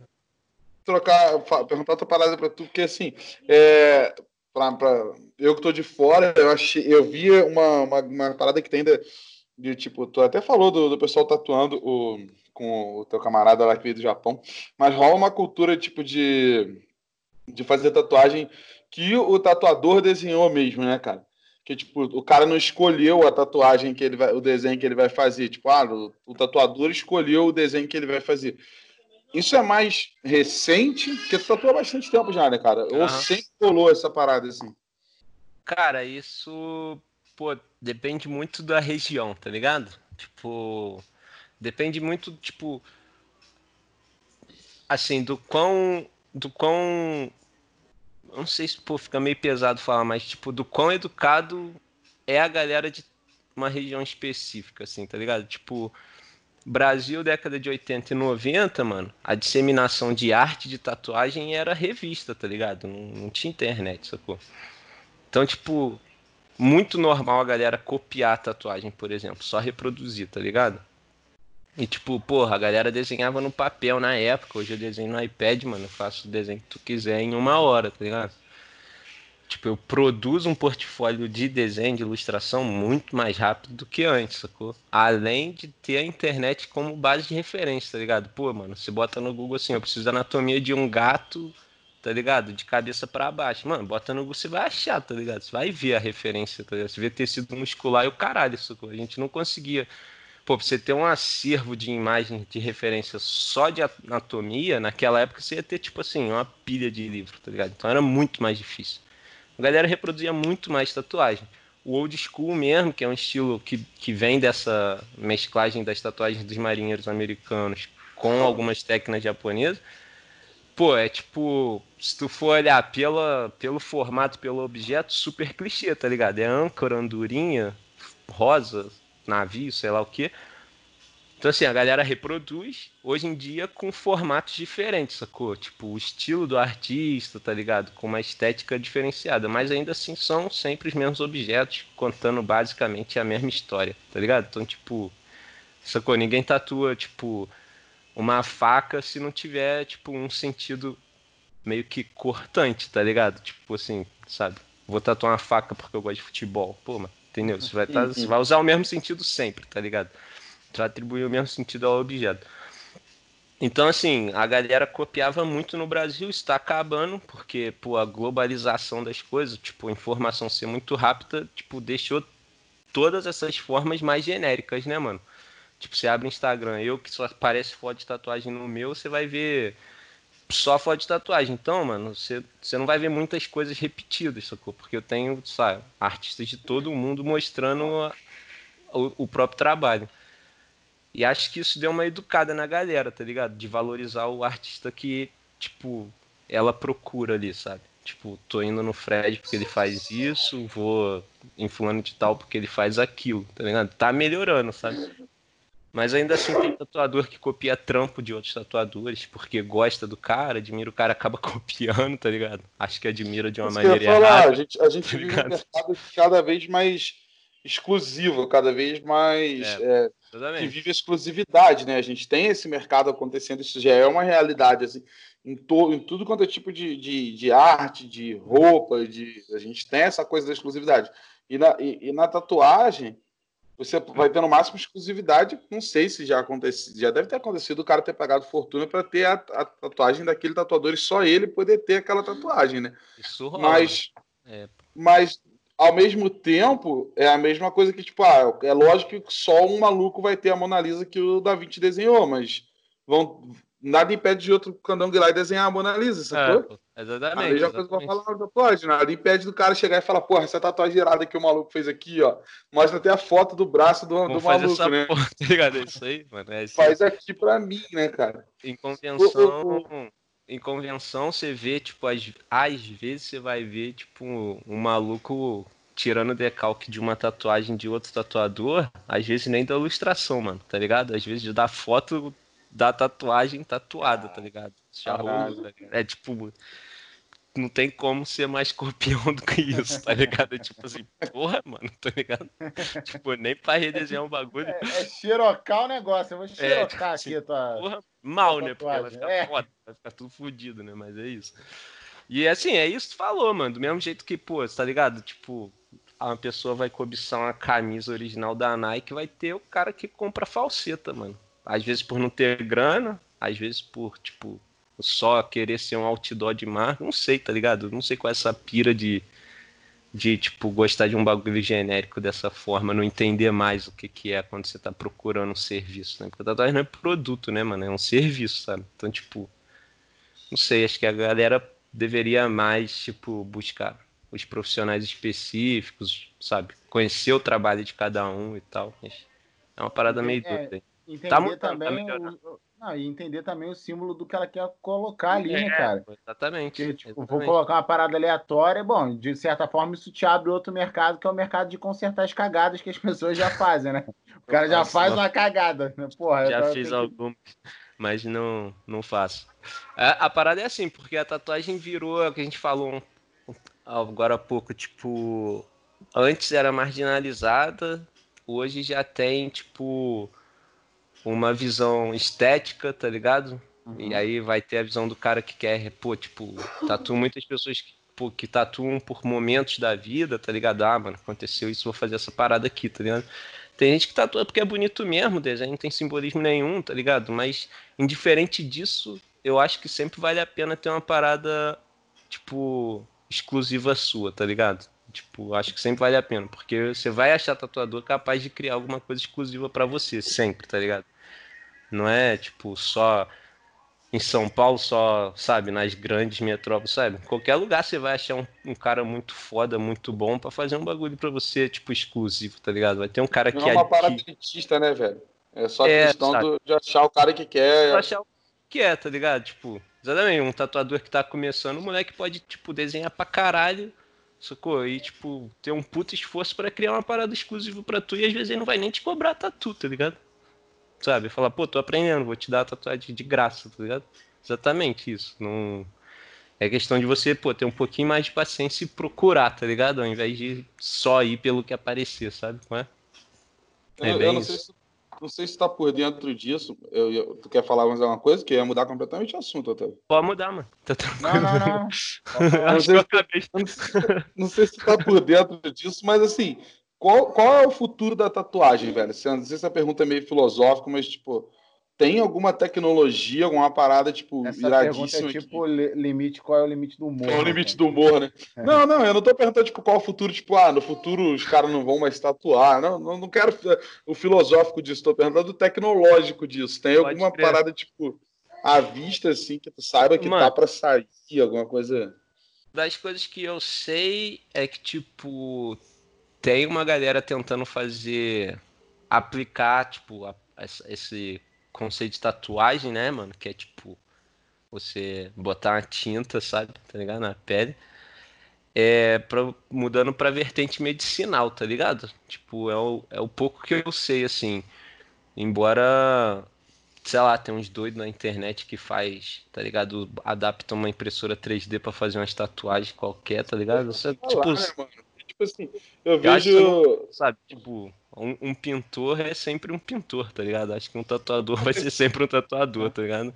trocar, perguntar outra parada pra tu, porque assim, é, pra, pra, eu que tô de fora, eu achei, eu vi uma, uma, uma parada que tem de, de, tipo, tu até falou do, do pessoal tatuando o, com o teu camarada lá que veio do Japão, mas rola uma cultura, tipo, de, de fazer tatuagem que o tatuador desenhou mesmo, né, cara? Que, tipo, o cara não escolheu a tatuagem que ele vai, o desenho que ele vai fazer. Tipo, ah, o, o tatuador escolheu o desenho que ele vai fazer. Isso é mais recente, porque tu tatua há bastante tempo já, né, cara? Ou sempre rolou essa parada assim? Cara, isso, pô, depende muito da região, tá ligado? Tipo, depende muito, tipo, assim, do quão, do quão, não sei se, pô, fica meio pesado falar, mas, tipo, do quão educado é a galera de uma região específica, assim, tá ligado? Tipo, Brasil, década de 80 e 90, mano, a disseminação de arte de tatuagem era revista, tá ligado? Não, não tinha internet, sacou? Então, tipo, muito normal a galera copiar a tatuagem, por exemplo, só reproduzir, tá ligado? E tipo, porra, a galera desenhava no papel na época, hoje eu desenho no iPad, mano, faço o desenho que tu quiser em uma hora, tá ligado? Tipo, eu produzo um portfólio de desenho, de ilustração muito mais rápido do que antes, sacou? Além de ter a internet como base de referência, tá ligado? Pô, mano, você bota no Google assim, eu preciso da anatomia de um gato, tá ligado? De cabeça para baixo. Mano, bota no Google, você vai achar, tá ligado? Você vai ver a referência, tá ligado? Você vê tecido muscular e o caralho, sacou? A gente não conseguia. Pô, pra você ter um acervo de imagens de referência só de anatomia, naquela época você ia ter, tipo assim, uma pilha de livro, tá ligado? Então era muito mais difícil a galera reproduzia muito mais tatuagem. O old school mesmo, que é um estilo que, que vem dessa mesclagem das tatuagens dos marinheiros americanos com algumas técnicas japonesas, pô, é tipo, se tu for olhar pela, pelo formato, pelo objeto, super clichê, tá ligado? É âncora, andorinha, rosa, navio, sei lá o que. Então, assim, a galera reproduz hoje em dia com formatos diferentes, sacou? Tipo, o estilo do artista, tá ligado? Com uma estética diferenciada. Mas ainda assim são sempre os mesmos objetos, contando basicamente a mesma história, tá ligado? Então, tipo, sacou? Ninguém tatua, tipo, uma faca se não tiver, tipo, um sentido meio que cortante, tá ligado? Tipo assim, sabe? Vou tatuar uma faca porque eu gosto de futebol. Pô, mas, entendeu? Você vai, tá, você vai usar o mesmo sentido sempre, tá ligado? Para atribuir o mesmo sentido ao objeto. Então, assim, a galera copiava muito no Brasil, está acabando, porque, pô, a globalização das coisas, tipo, a informação ser muito rápida, tipo, deixou todas essas formas mais genéricas, né, mano? Tipo, você abre o Instagram, eu que só aparece foto de tatuagem no meu, você vai ver só foto de tatuagem. Então, mano, você, você não vai ver muitas coisas repetidas, sacou? Porque eu tenho, sabe, artistas de todo mundo mostrando a, o, o próprio trabalho. E acho que isso deu uma educada na galera, tá ligado? De valorizar o artista que, tipo, ela procura ali, sabe? Tipo, tô indo no Fred porque ele faz isso, vou em fulano de tal porque ele faz aquilo, tá ligado? Tá melhorando, sabe? Mas ainda assim tem tatuador que copia trampo de outros tatuadores, porque gosta do cara, admira o cara, acaba copiando, tá ligado? Acho que admira de uma Isso maneira falar, errada. A gente, a gente tá vive um mercado cada vez mais exclusivo, cada vez mais é, é, que vive exclusividade, né? A gente tem esse mercado acontecendo, isso já é uma realidade assim, em, to, em tudo quanto é tipo de, de, de, arte, de roupa, de a gente tem essa coisa da exclusividade. E na, e, e na tatuagem você vai ter no máximo exclusividade. Não sei se já aconteceu, já deve ter acontecido o cara ter pagado fortuna para ter a, a, tatuagem daquele tatuador e só ele poder ter aquela tatuagem, né? Isso rola. Mas, é. mas ao mesmo tempo, é a mesma coisa que, tipo, ah, é lógico que só um maluco vai ter a Mona Lisa que o Da Vinci desenhou, mas vão, nada impede de outro candango ir lá e desenhar a Mona Lisa, sacou? É, exatamente. A mesma coisa que eu falar da tatuagem, nada impede do cara chegar e falar, porra, essa tatuagem irada que o maluco fez aqui, ó, mostra até a foto do braço do, do maluco, né? Porra, tá ligado? É isso aí, mano. É isso Faz aqui pra mim, né, cara? Em convenção em convenção você vê, tipo, às, às vezes você vai ver, tipo, um, um maluco tirando decalque de uma tatuagem de outro tatuador, às vezes nem da ilustração, mano, tá ligado? Às vezes da foto da tatuagem tatuada, tá ligado? Tá é tipo, não tem como ser mais escorpião do que isso, tá ligado? É tipo assim, porra, mano, tá ligado? Tipo, nem pra redesenhar um bagulho. É, é xerocar o negócio, eu vou xerocar é, tipo, aqui a tua. Porra, mal, né? Porque vai ficar é. foda, vai ficar tudo fodido, né? Mas é isso. E assim, é isso que tu falou, mano. Do mesmo jeito que, pô, tá ligado? Tipo, uma pessoa vai cobiçar uma camisa original da Nike, vai ter o cara que compra falseta, mano. Às vezes por não ter grana, às vezes por, tipo, só querer ser um outdoor de marca, não sei, tá ligado? Não sei qual é essa pira de, de tipo, gostar de um bagulho genérico dessa forma, não entender mais o que, que é quando você tá procurando um serviço, né? Porque tatuagem não é produto, né, mano? É um serviço, sabe? Então, tipo, não sei, acho que a galera deveria mais, tipo, buscar os profissionais específicos, sabe? Conhecer o trabalho de cada um e tal. É uma parada meio é, doida. Entender tá mudando, também tá o, não, e entender também o símbolo do que ela quer colocar ali, né, é, né, cara? Exatamente. Porque, tipo, exatamente. vou colocar uma parada aleatória, bom, de certa forma isso te abre outro mercado, que é o mercado de consertar as cagadas que as pessoas já fazem, né? O cara já faz uma cagada, né? Porra, já fiz algumas, mas não, não faço. A, a, parada é assim, porque a tatuagem virou, é o que a gente falou agora há pouco, tipo, antes era marginalizada, hoje já tem, tipo uma visão estética, tá ligado? Uhum. E aí vai ter a visão do cara que quer, pô, tipo, tatu muitas pessoas que, pô, que tatuam por momentos da vida, tá ligado? Ah, mano, aconteceu isso, vou fazer essa parada aqui, tá ligado? Tem gente que tatua porque é bonito mesmo, o desenho não tem simbolismo nenhum, tá ligado? Mas, indiferente disso, eu acho que sempre vale a pena ter uma parada, tipo, exclusiva sua, tá ligado? Tipo, acho que sempre vale a pena, porque você vai achar tatuador capaz de criar alguma coisa exclusiva para você, sempre, tá ligado? Não é tipo só em São Paulo, só, sabe, nas grandes metrópoles, sabe? Qualquer lugar você vai achar um, um cara muito foda, muito bom para fazer um bagulho para você, tipo, exclusivo, tá ligado? Vai ter um cara Não que é uma parada elitista, né, velho? É só é, questão do, de achar o cara que quer. Só achar o que é, tá ligado? Tipo, exatamente, um tatuador que tá começando, o moleque pode, tipo, desenhar pra caralho, sacou? E, tipo, ter um puto esforço para criar uma parada exclusiva para tu e às vezes ele não vai nem te cobrar tatu, tá ligado? Sabe? Falar, pô, tô aprendendo, vou te dar a tatuagem de graça, tá ligado? Exatamente isso. Não... É questão de você, pô, ter um pouquinho mais de paciência e procurar, tá ligado? Ao invés de só ir pelo que aparecer, sabe? Não é? é eu, eu não, sei se, não sei se tá por dentro disso. Eu, eu, tu quer falar mais alguma coisa? Que ia mudar completamente o assunto, até. Pode mudar, mano. Tá não, não, não. não, sei, não, não sei se tá por dentro disso, mas assim, qual, qual é o futuro da tatuagem, velho? Não sei se essa pergunta é meio filosófica, mas, tipo, tem alguma tecnologia, alguma parada, tipo, Essa iradíssima? é tipo, que... limite, qual é o limite do humor? Qual é o né, limite do humor, né? É. Não, não, eu não tô perguntando, tipo, qual é o futuro, tipo, ah, no futuro os caras não vão mais tatuar. Não, não, não quero o filosófico disso, tô perguntando o tecnológico disso. Tem Pode alguma crer. parada, tipo, à vista, assim, que tu saiba que Mano, tá pra sair, alguma coisa... Das coisas que eu sei é que, tipo, tem uma galera tentando fazer aplicar tipo a, esse conceito de tatuagem, né, mano, que é tipo você botar uma tinta, sabe, tá ligado, na pele. É, pra, mudando pra vertente medicinal, tá ligado? Tipo, é o, é o pouco que eu sei, assim. Embora, sei lá, tem uns doidos na internet que faz, tá ligado? Adapta uma impressora 3D para fazer umas tatuagens qualquer, tá ligado? Você, tipo, né, tipo assim, eu vejo. Eu sabe, tipo, um, um, pintor é sempre um pintor, tá ligado? Acho que um tatuador vai ser sempre um tatuador, tá ligado?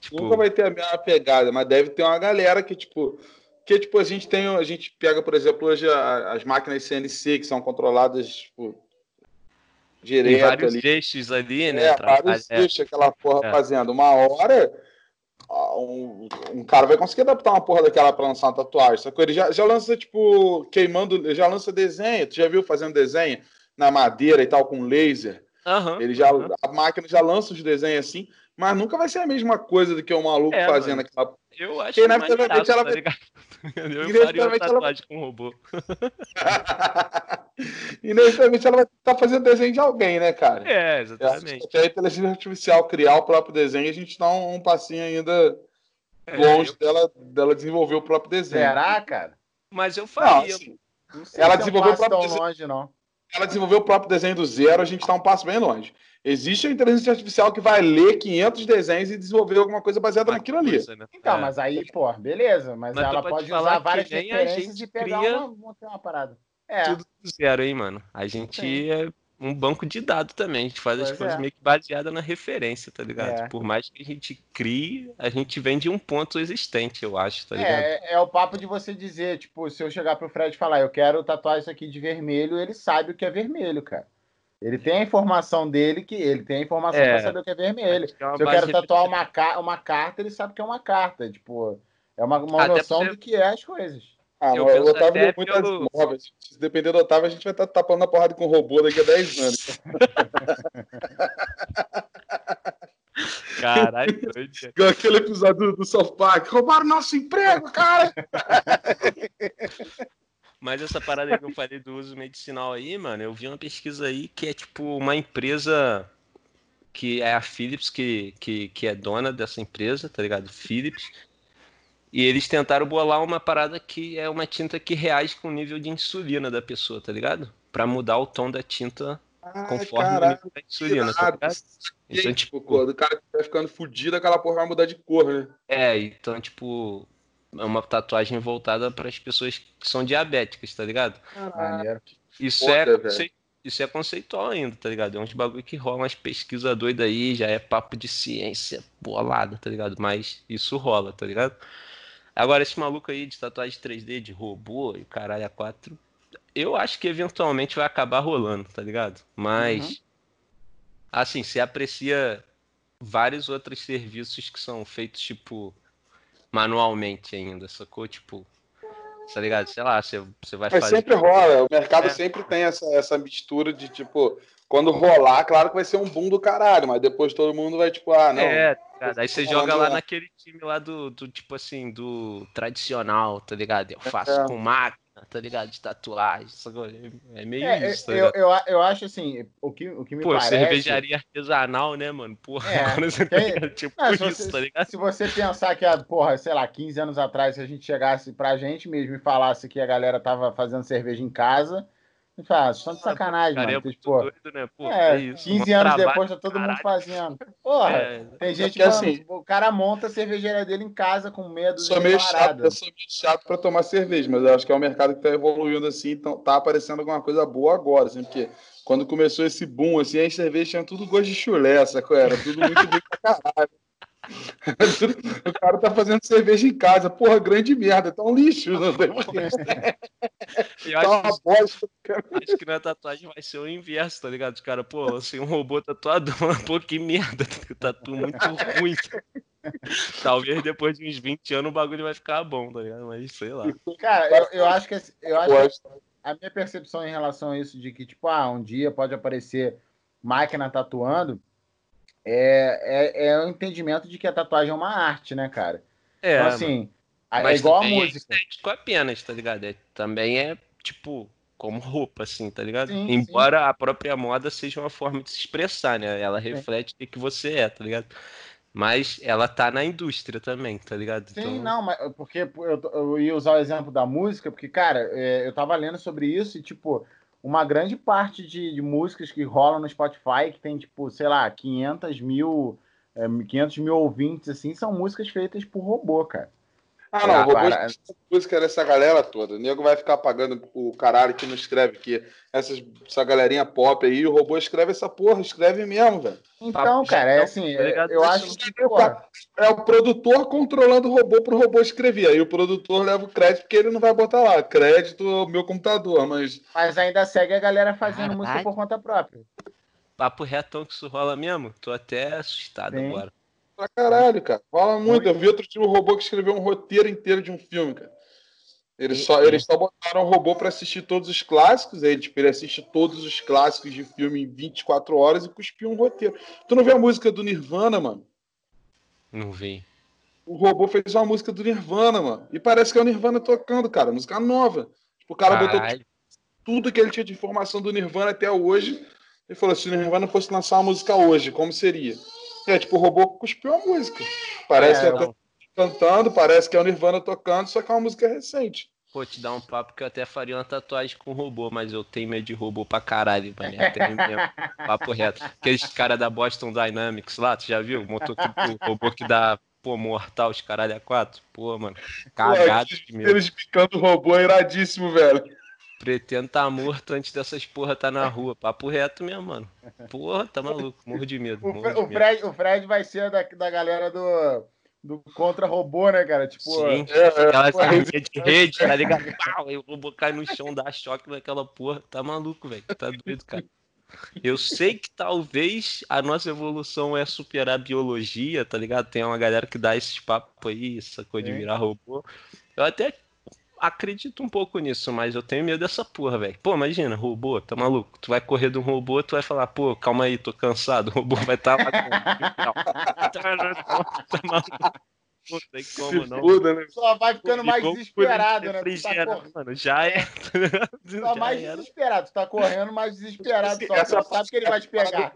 Tipo... Nunca vai ter a mesma pegada, mas deve ter uma galera que, tipo. Que, tipo, a gente tem. A gente pega, por exemplo, hoje as máquinas CNC que são controladas, tipo, direto tem vários ali. eixos ali, né? É, vários é. eixos, aquela porra é. fazendo. Uma hora um, um, cara vai conseguir adaptar uma porra daquela pra lançar uma tatuagem. Só que ele já, já lança, tipo, queimando, já lança desenho. Tu já viu fazendo desenho na madeira e tal, com laser? Uhum, ele já, uhum. A máquina já lança os desenhos assim, mas nunca vai ser a mesma coisa do que o maluco é, fazendo aquela. Eu acho que inevitavelmente ela tá vai. Eu inevitavelmente ela vai... com um robô. inevitavelmente ela vai estar fazendo desenho de alguém, né, cara? É, exatamente. Até a inteligência artificial criar o próprio desenho, a gente dá um, um passinho ainda é, longe eu... dela, dela desenvolver o próprio desenho. Será, cara? Mas eu faria. Não, assim, não ela desenvolveu o próprio desenho. Longe, não. Ela desenvolveu o próprio desenho do zero, a gente está um passo bem longe. Existe a inteligência artificial que vai ler 500 desenhos e desenvolver alguma coisa baseada Uma naquilo ali. coisa, né? Então, É. mas aí, pô, beleza. Mas, Mas ela pode usar várias referências gente e pegar cria uma, uma parada. É, Tudo do zero, hein, mano? A gente Sim. é um banco de dados também. A gente faz as Pois coisas é. meio que baseada na referência, tá ligado? É. Por mais que a gente crie, a gente vem de um ponto existente, eu acho, tá ligado? é, é o papo de você dizer, tipo, se eu chegar pro Fred e falar, eu quero tatuar isso aqui de vermelho, ele sabe o que é vermelho, cara. Ele tem a informação dele que ele tem a informação É. pra saber o que é vermelho. Que é Se eu quero tatuar uma, ca- uma carta, ele sabe que é uma carta. Tipo, é uma, uma Até noção do que é as coisas. Ah, Eu o Otávio deu muitas pelo- novas. Se depender do Otávio, a gente vai estar tapando a porrada com o robô daqui a 10 anos. Caralho, doido. Aquele episódio do, do South Park. Roubaram nosso emprego, cara! Mas essa parada que eu falei do uso medicinal aí, mano, eu vi uma pesquisa aí que é tipo uma empresa que é a Philips, que, que, que é dona dessa empresa, tá ligado? Philips. E eles tentaram bolar uma parada que é uma tinta que reage com o nível de insulina da pessoa, tá ligado? Pra mudar o tom da tinta conforme o nível da insulina, tá ligado? Então, tipo, o cara vai ficando fudido, aquela porra vai mudar de cor, né? É, então, tipo, é uma tatuagem voltada para as pessoas que são diabéticas, tá ligado? Isso, Foda, é isso é conceitual ainda, tá ligado? É uns bagulho que rola umas pesquisas doidas aí, já é papo de ciência bolada, tá ligado? Mas isso rola, tá ligado? Agora, esse maluco aí de tatuagem 3D, de robô e o caralho a 4, eu acho que eventualmente vai acabar rolando, tá ligado? Mas, Uhum. assim, você aprecia vários outros serviços que são feitos, tipo, manualmente ainda, sacou? Tipo, tá ligado? Sei lá, você, você vai Mas fazer. sempre rola, o mercado É. sempre tem essa, essa mistura de tipo, quando rolar, claro que vai ser um boom do caralho, mas depois todo mundo vai tipo, ah, não. É, tá ligado? Aí você joga lá. naquele time lá do, do tipo assim, do tradicional, tá ligado? Eu faço É. com máquina, tá ligado? De tatuagem? É meio É, isso, tá eu, eu, eu acho assim, o que, o que me Pô, parece. cervejaria artesanal, né, mano? Porra, É, agora você tá tem-? Tipo Não, isso, você, tá ligado? se você pensar que, a, porra, sei lá, 15 anos atrás, se a gente chegasse pra gente mesmo e falasse que a galera tava fazendo cerveja em casa, a gente fala, ah, só de sacanagem, Cara, é mano. pô, doido, né? Pô, é, é isso. 15 um anos trabalho depois tá todo do mundo caralho. fazendo. Porra, É, tem gente porque que assim- o cara monta a cervejaria dele em casa com medo Sou de meio chato, parada. eu sou meio chato pra tomar cerveja, mas eu acho que é um mercado que tá evoluindo assim, então tá aparecendo alguma coisa boa agora, assim, porque quando começou esse boom, assim, as cervejas tinham tudo gosto de chulé, sacou? Era tudo muito ruim pra caralho. o cara tá fazendo cerveja em casa, porra, grande merda, tá um lixo, não tem Eu tá uma bosta. Acho que na tatuagem vai ser o inverso, tá ligado? Os caras, pô, assim, um robô tatuador, pô, que merda, tatu muito ruim. Talvez depois de uns 20 anos o bagulho vai ficar bom, tá ligado? Mas sei lá. Cara, eu, eu acho que esse- eu acho que a minha percepção em relação a isso de que, tipo, ah, um dia pode aparecer máquina tatuando, é, é, é o entendimento de que a tatuagem é uma arte, né, cara? É, então, assim, é igual a também música. É estético apenas, tá ligado? É, também é, tipo, como roupa, assim, tá ligado? Sim, Embora a própria moda seja uma forma de se expressar, né? Ela reflete o que você é, tá ligado? Mas ela tá na indústria também, tá ligado? Sim, não, mas porque eu, eu ia usar o exemplo da música, porque, cara, é, eu tava lendo sobre isso e, tipo, uma grande parte de, de músicas que rolam no Spotify, que tem, tipo, sei lá, 500 mil, é, 500 mil ouvintes, assim, são músicas feitas por robô, cara. Ah, não, Ah, robô para. de música dessa galera toda. O nego vai ficar pagando o caralho que não escreve aqui. Essas, essa galerinha pop aí, o robô escreve essa porra, escreve mesmo, velho. Então, Papo cara, é então, assim, tá ligado? eu acho que, não- É o produtor controlando o robô pro robô escrever. Aí o produtor leva o crédito porque ele não vai botar lá. Crédito é meu computador, mas. mas ainda segue a galera fazendo música Caralho. por conta própria. Papo retão que isso rola mesmo? Tô até assustado Sim. agora. Pra caralho, cara. Fala muito. Eu vi outro um robô que escreveu um roteiro inteiro de um filme, cara. Eles só, eles só botaram o robô pra assistir todos os clássicos. Aí, tipo, ele assiste todos os clássicos de filme em 24 horas e cuspiu um roteiro. Tu não vê a música do Nirvana, mano? Não vi. O robô fez uma música do Nirvana, mano. E parece que é o Nirvana tocando, cara. Música nova. Tipo, o cara botou Caralho. tudo que ele tinha de informação do Nirvana até hoje. Ele falou: se o Nirvana fosse lançar uma música hoje, como seria? É, tipo, o robô cuspiu a música. Parece É, que é cantando, parece que é o Nirvana tocando, só que é uma música recente. Pô, te dar um papo que eu até faria uma tatuagem com robô, mas eu tenho medo de robô pra caralho, mano. Tenho mesmo. Papo reto. Aqueles cara da Boston Dynamics lá, tu já viu? O robô que dá, pô, mortal, os caralho a quatro. Pô, mano. Cagado de medo. Eles picando o robô é iradíssimo, velho. Pretendo tá morto antes dessas porra tá na rua. Papo reto mesmo, mano. Porra, tá maluco. Morro de medo. O, morro de o medo. Fred, o Fred vai ser da, da galera do, do contra-robô, né, cara? Tipo, Sim, É, é. aquela de rede, tá ligado? Pau, e o robô cai no chão, dá choque naquela porra. Tá maluco, velho. Tá doido, cara. Eu sei que talvez a nossa evolução é superar a biologia, tá ligado? Tem uma galera que dá esses papos aí, essa coisa de virar robô. Eu até acredito um pouco nisso, mas eu tenho medo dessa porra, velho. Pô, imagina, robô, tá maluco? Tu vai correr de um robô, tu vai falar, pô, calma aí, tô cansado. O robô vai estar lá. tá maluco? Não tem como, não. fuda, né? só vai ficando mais desesperado, né? Tá, refrigerante, cor... mano, já é. tu tá Já mais era. desesperado, tu tá correndo mais desesperado, só Essa tu sabe que ele vai te pegar.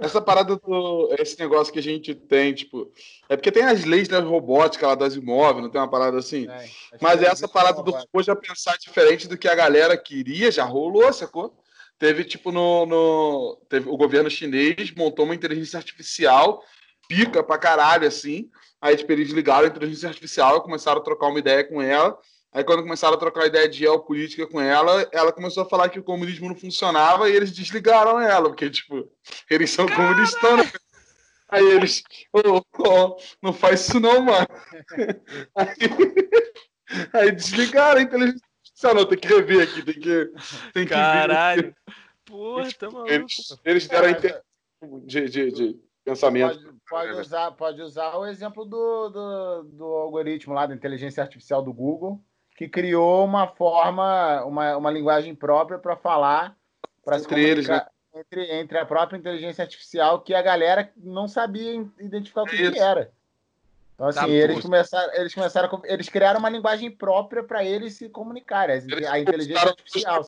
Essa parada do. Esse negócio que a gente tem, tipo. É porque tem as leis da robótica lá das imóveis, não tem uma parada assim? É, Mas que essa parada do robô já pensar diferente do que a galera queria, já rolou, sacou? Teve, tipo, no. no teve, o governo chinês montou uma inteligência artificial, pica pra caralho, assim. Aí, tipo, eles ligaram a inteligência artificial e começaram a trocar uma ideia com ela. Aí, quando começaram a trocar ideia de geopolítica com ela, ela começou a falar que o comunismo não funcionava e eles desligaram ela, porque, tipo, eles são comunistas, né? Aí eles, ô, ô, não faz isso não, mano. Aí, aí desligaram a inteligência artificial, não, tem que rever aqui, tem que, tem que Caralho. Porra, tá maluco. Eles, eles deram a inter... de, de, de pensamento. Pode, pode usar, pode usar o exemplo do, do, do algoritmo lá da inteligência artificial do Google, que criou uma forma, uma, uma linguagem própria para falar, para se Entre eles, comunicar entre, entre a própria inteligência artificial, que a galera não sabia identificar o que, que era. Então, assim, Tá, eles começaram, eles começaram, a eles criaram uma linguagem própria para eles se comunicarem, Eles a inteligência artificial.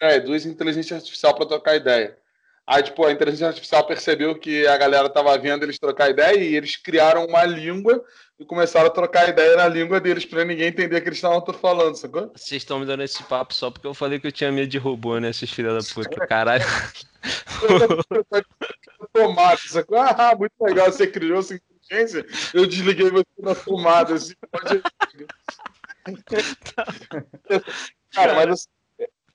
ideia, duas inteligências artificiais para trocar ideia. Aí, tipo, a inteligência artificial percebeu que a galera tava vendo eles trocar ideia e eles criaram uma língua e começaram a trocar ideia na língua deles para ninguém entender o que eles estavam falando, sacou? Vocês estão me dando esse papo só porque eu falei que eu tinha medo de robô, né, esses filhos da puta. Caralho. tomada, sacou? Ah, muito legal, você criou essa inteligência, eu desliguei você na tomada, assim, pode... Cara, mas assim,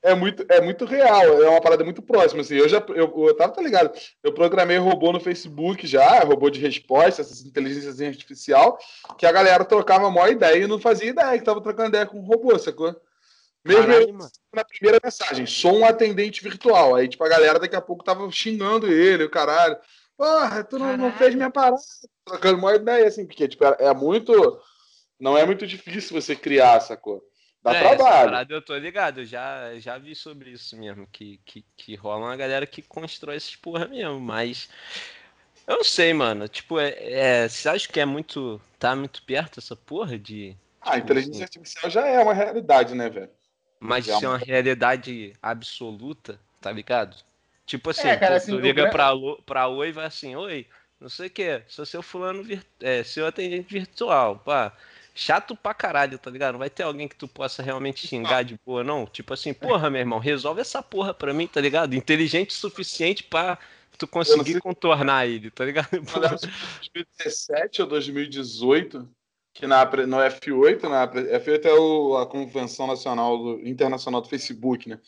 é muito, é muito real, é uma parada muito próxima, assim, eu já, eu, eu tava, tá ligado, eu programei robô no Facebook já, robô de resposta, essas inteligências artificial, que a galera trocava a maior ideia e não fazia ideia que tava trocando ideia com o robô, sacou? Mesmo Caralho, mano. na primeira mensagem, sou um atendente virtual. Aí, tipo, a galera daqui a pouco tava xingando ele, o caralho. Porra, tu não, não fez minha parada. Trocando uma ideia, assim, porque, tipo, é, é muito. Não é muito difícil você criar, sacou? Dá É, trabalho. parada eu tô ligado, eu já, já vi sobre isso mesmo, que, que, que rola uma galera que constrói essas porra mesmo, mas eu não sei, mano, tipo, é, é, você acha que é muito, tá muito perto essa porra de, Ah, a inteligência artificial já é uma realidade, né, velho? mas Já isso é uma realidade absoluta, tá ligado? Tipo assim, É, cara, tu, assim, tu liga gran- pra, pra Oi e vai assim, Oi, não sei o que, sou seu fulano, vir, é, seu atendente virtual, pá. Chato pra caralho, tá ligado? Não vai ter alguém que tu possa realmente xingar de boa, não? Tipo assim, porra, meu irmão, resolve essa porra pra mim, tá ligado? Inteligente o suficiente pra tu conseguir contornar ele, tá ligado? Eu lembro se foi 2017 ou 2018, que na, no F8, na, pre- F8 é o, a Convenção Nacional do, Internacional do Facebook, né?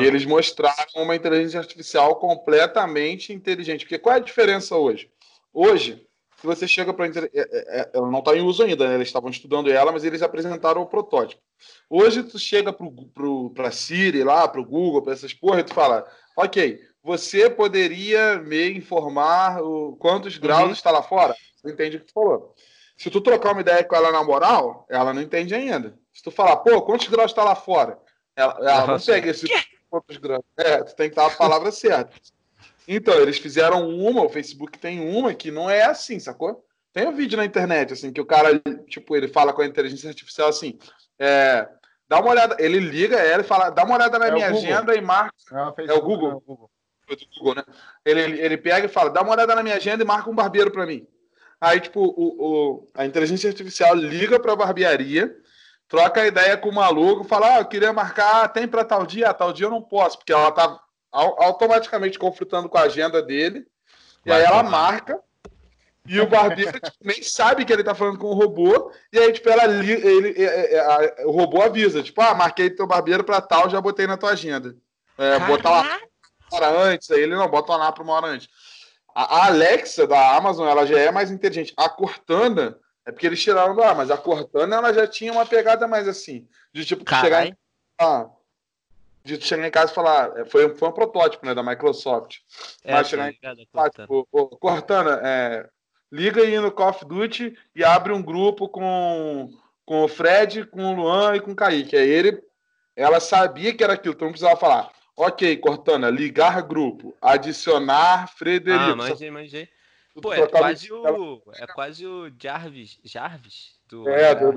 E eles mostraram uma inteligência artificial completamente inteligente. Porque qual é a diferença hoje? Hoje, se você chega para. Ela não está em uso ainda, né? Eles estavam estudando ela, mas eles apresentaram o protótipo. Hoje, tu chega para a Siri, lá, para o Google, para essas porra, e tu fala: Ok, você poderia me informar o, quantos graus Uhum. está lá fora? Você entende o que tu falou. Se tu trocar uma ideia com ela na moral, ela não entende ainda. Se tu falar, pô, quantos graus está lá fora? Ela, ela não Nossa. pega esse quantos graus. É, tu tem que dar a palavra certa. Então, eles fizeram uma, o Facebook tem uma que não é assim, sacou? Tem um vídeo na internet, assim, que o cara, tipo, ele fala com a inteligência artificial assim, é, dá uma olhada, ele liga ela e fala, dá uma olhada na É o minha Google. agenda e marca É o Google? não, Google. do Google, né? Ele, ele, pega e fala, dá uma olhada na minha agenda e marca um barbeiro para mim. Aí, tipo, o, o, a inteligência artificial liga para a barbearia, troca ideia com o maluco, fala, ah, eu queria marcar, tem para tal dia? Tal dia eu não posso, porque ela tá automaticamente conflitando com a agenda dele. E aí ela marca, e o barbeiro tipo, nem sabe que ele tá falando com o robô, e aí, tipo, ela, ele, ele, é, o robô avisa, tipo, ah, marquei teu barbeiro pra tal, já botei na tua agenda. É, botar lá uma hora antes, aí ele não, bota lá para uma hora antes. A, a Alexa da Amazon, ela já é mais inteligente. A Cortana, é porque eles tiraram do ar, mas a Cortana, ela já tinha uma pegada mais assim, de tipo, chegar em, ah, de chegar em casa e falar, é, foi, foi um protótipo, né, da Microsoft. É, mas chegar em casa, tipo, Cortana, é, liga aí no Call of Duty e abre um grupo com, com o Fred, com o Luan e com o Kaique. Aí ele, ela sabia que era aquilo, então não precisava falar. Ok, Cortana, ligar grupo, adicionar Frederico. Ah, manjei, manjei. Pô, é quase o. É quase o Jarvis. Jarvis? Do, é, do.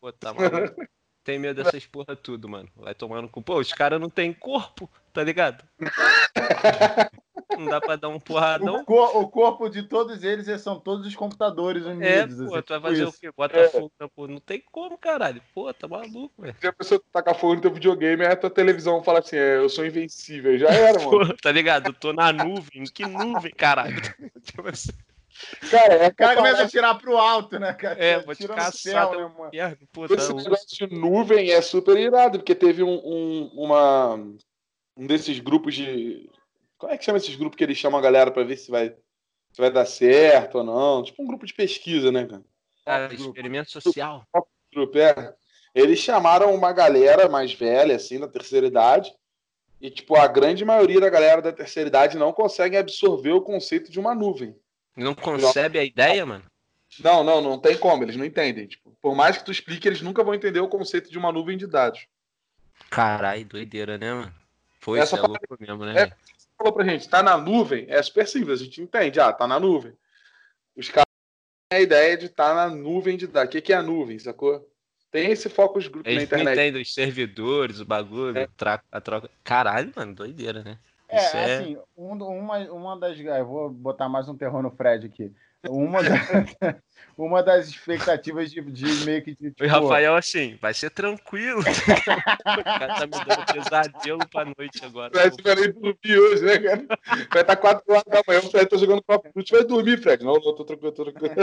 Pô, tá maluco. Tem medo dessas porra tudo, mano. Vai tomando com. Pô, os caras não tem corpo, tá ligado? Não dá pra dar um porradão. O, cor, o, corpo de todos eles são todos os computadores unidos. É, pô, assim, tu vai fazer isso. o quê? Bota é. fogo na porra. Não tem como, caralho. Pô, tá maluco, velho. Se a pessoa tacar fogo no teu videogame, aí a tua televisão fala assim, é, eu sou invencível. Já era, mano. Pô, tá ligado? Eu tô na nuvem. Que nuvem, caralho? Cara, é o cara começa a tirar pro alto, né, cara? É, vou te caçar céu, né, mano? Esse negócio de nuvem é super irado, porque teve um, um, uma, um desses grupos de como é que chama esses grupos que eles chamam a galera para ver se vai, se vai dar certo ou não? Tipo um grupo de pesquisa, né, cara? Ah, experimento social. Grupo, é. Eles chamaram uma galera mais velha, assim, da terceira idade, e, tipo, a grande maioria da galera da terceira idade não consegue absorver o conceito de uma nuvem. Não concebe a ideia, mano? Não, não, não tem como, eles não entendem. Tipo, por mais que tu explique, eles nunca vão entender o conceito de uma nuvem de dados. Caralho, doideira, né, mano? Foi, Essa é louco mesmo, né? É, falou pra gente, tá na nuvem, é super simples, a gente entende, ah, tá na nuvem. Os caras têm a ideia de estar tá na nuvem de dar. O que, que é a nuvem, sacou? Tem esse foco grupo Eles na internet. Eles entendem os servidores, o bagulho, é. a troca. Caralho, mano, doideira, né? É, é, assim, um, uma, uma das. Eu vou botar mais um terror no Fred aqui. Uma, da, uma das expectativas de, de meio que. De, tipo... O Rafael, assim, vai ser tranquilo. o cara tá me dando pesadelo pra noite agora. Fred vai nem dormir hoje, né, cara? Vai estar tá 4 horas da manhã, o Fred tá jogando papo. Tu vai dormir, Fred. Não, não, tô tranquilo, tô tranquilo.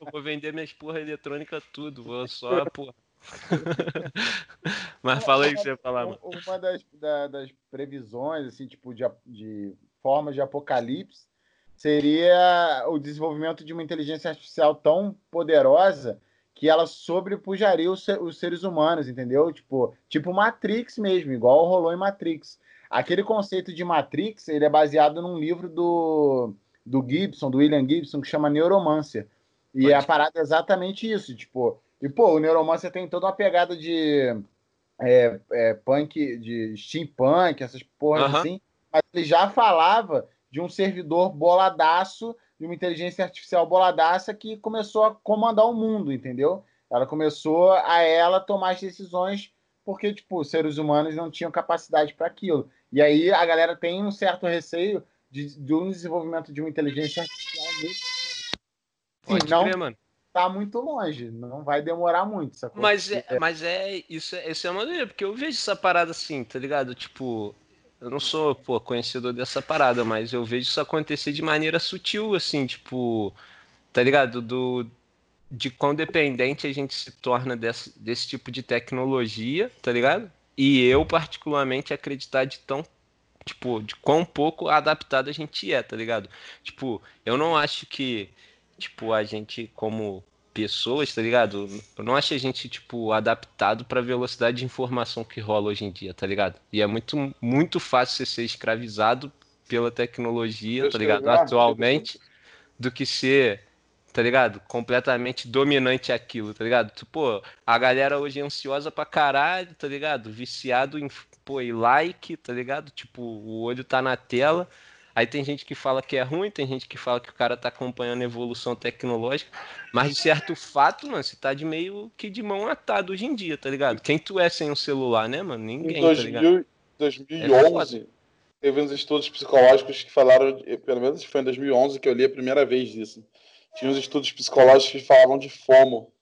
Eu vou vender minhas porra eletrônica tudo. Vou só, porra. Mas fala aí que você ia falar, mano. Uma das, da, das previsões, assim, tipo, de, de formas de apocalipse seria o desenvolvimento de uma inteligência artificial tão poderosa que ela sobrepujaria os, os seres humanos, entendeu? Tipo, tipo Matrix mesmo, igual rolou em Matrix. Aquele conceito de Matrix, ele é baseado num livro do, do Gibson, do William Gibson, que chama Neuromancer. E Pode. a parada é exatamente isso, tipo... E, pô, o Neuromancer tem toda uma pegada de... É, é, punk, de steampunk, essas porras uh -huh. assim, mas ele já falava de um servidor boladaço, de uma inteligência artificial boladaça que começou a comandar o mundo, entendeu? Ela começou a ela tomar as decisões porque, tipo, os seres humanos não tinham capacidade para aquilo. E aí a galera tem um certo receio de, de um desenvolvimento de uma inteligência artificial Pode não crer, mano. Tá muito longe, não vai demorar muito. Sacou? Mas é, mas é isso, é, isso é uma maneira, porque eu vejo essa parada assim, tá ligado? Tipo, eu não sou, pô, conhecedor dessa parada, mas eu vejo isso acontecer de maneira sutil, assim, tipo, tá ligado? Do, de quão dependente a gente se torna desse, desse tipo de tecnologia, tá ligado? E eu, particularmente, acreditar de tão, tipo, de quão pouco adaptado a gente é, tá ligado? Tipo, eu não acho que, tipo, a gente, como pessoas, tá ligado? Eu não acho a gente, tipo, adaptado pra velocidade de informação que rola hoje em dia, tá ligado? E é muito, muito fácil você ser escravizado pela tecnologia, tá ligado? Atualmente, do que ser, tá ligado? Completamente dominante aquilo, tá ligado? Tipo, a galera hoje é ansiosa pra caralho, tá ligado? Viciado em, pô, e like, tá ligado? Tipo, o olho tá na tela. Aí tem gente que fala que é ruim, tem gente que fala que o cara tá acompanhando a evolução tecnológica, mas de certo fato, mano, você tá de meio que de mão atada hoje em dia, tá ligado? Quem tu é sem um celular, né, mano? Ninguém, em 2000, tá ligado? 2011, é teve uns estudos psicológicos que falaram, pelo menos foi em 2011 que eu li a primeira vez disso. Tinha uns estudos psicológicos que falavam de FOMO,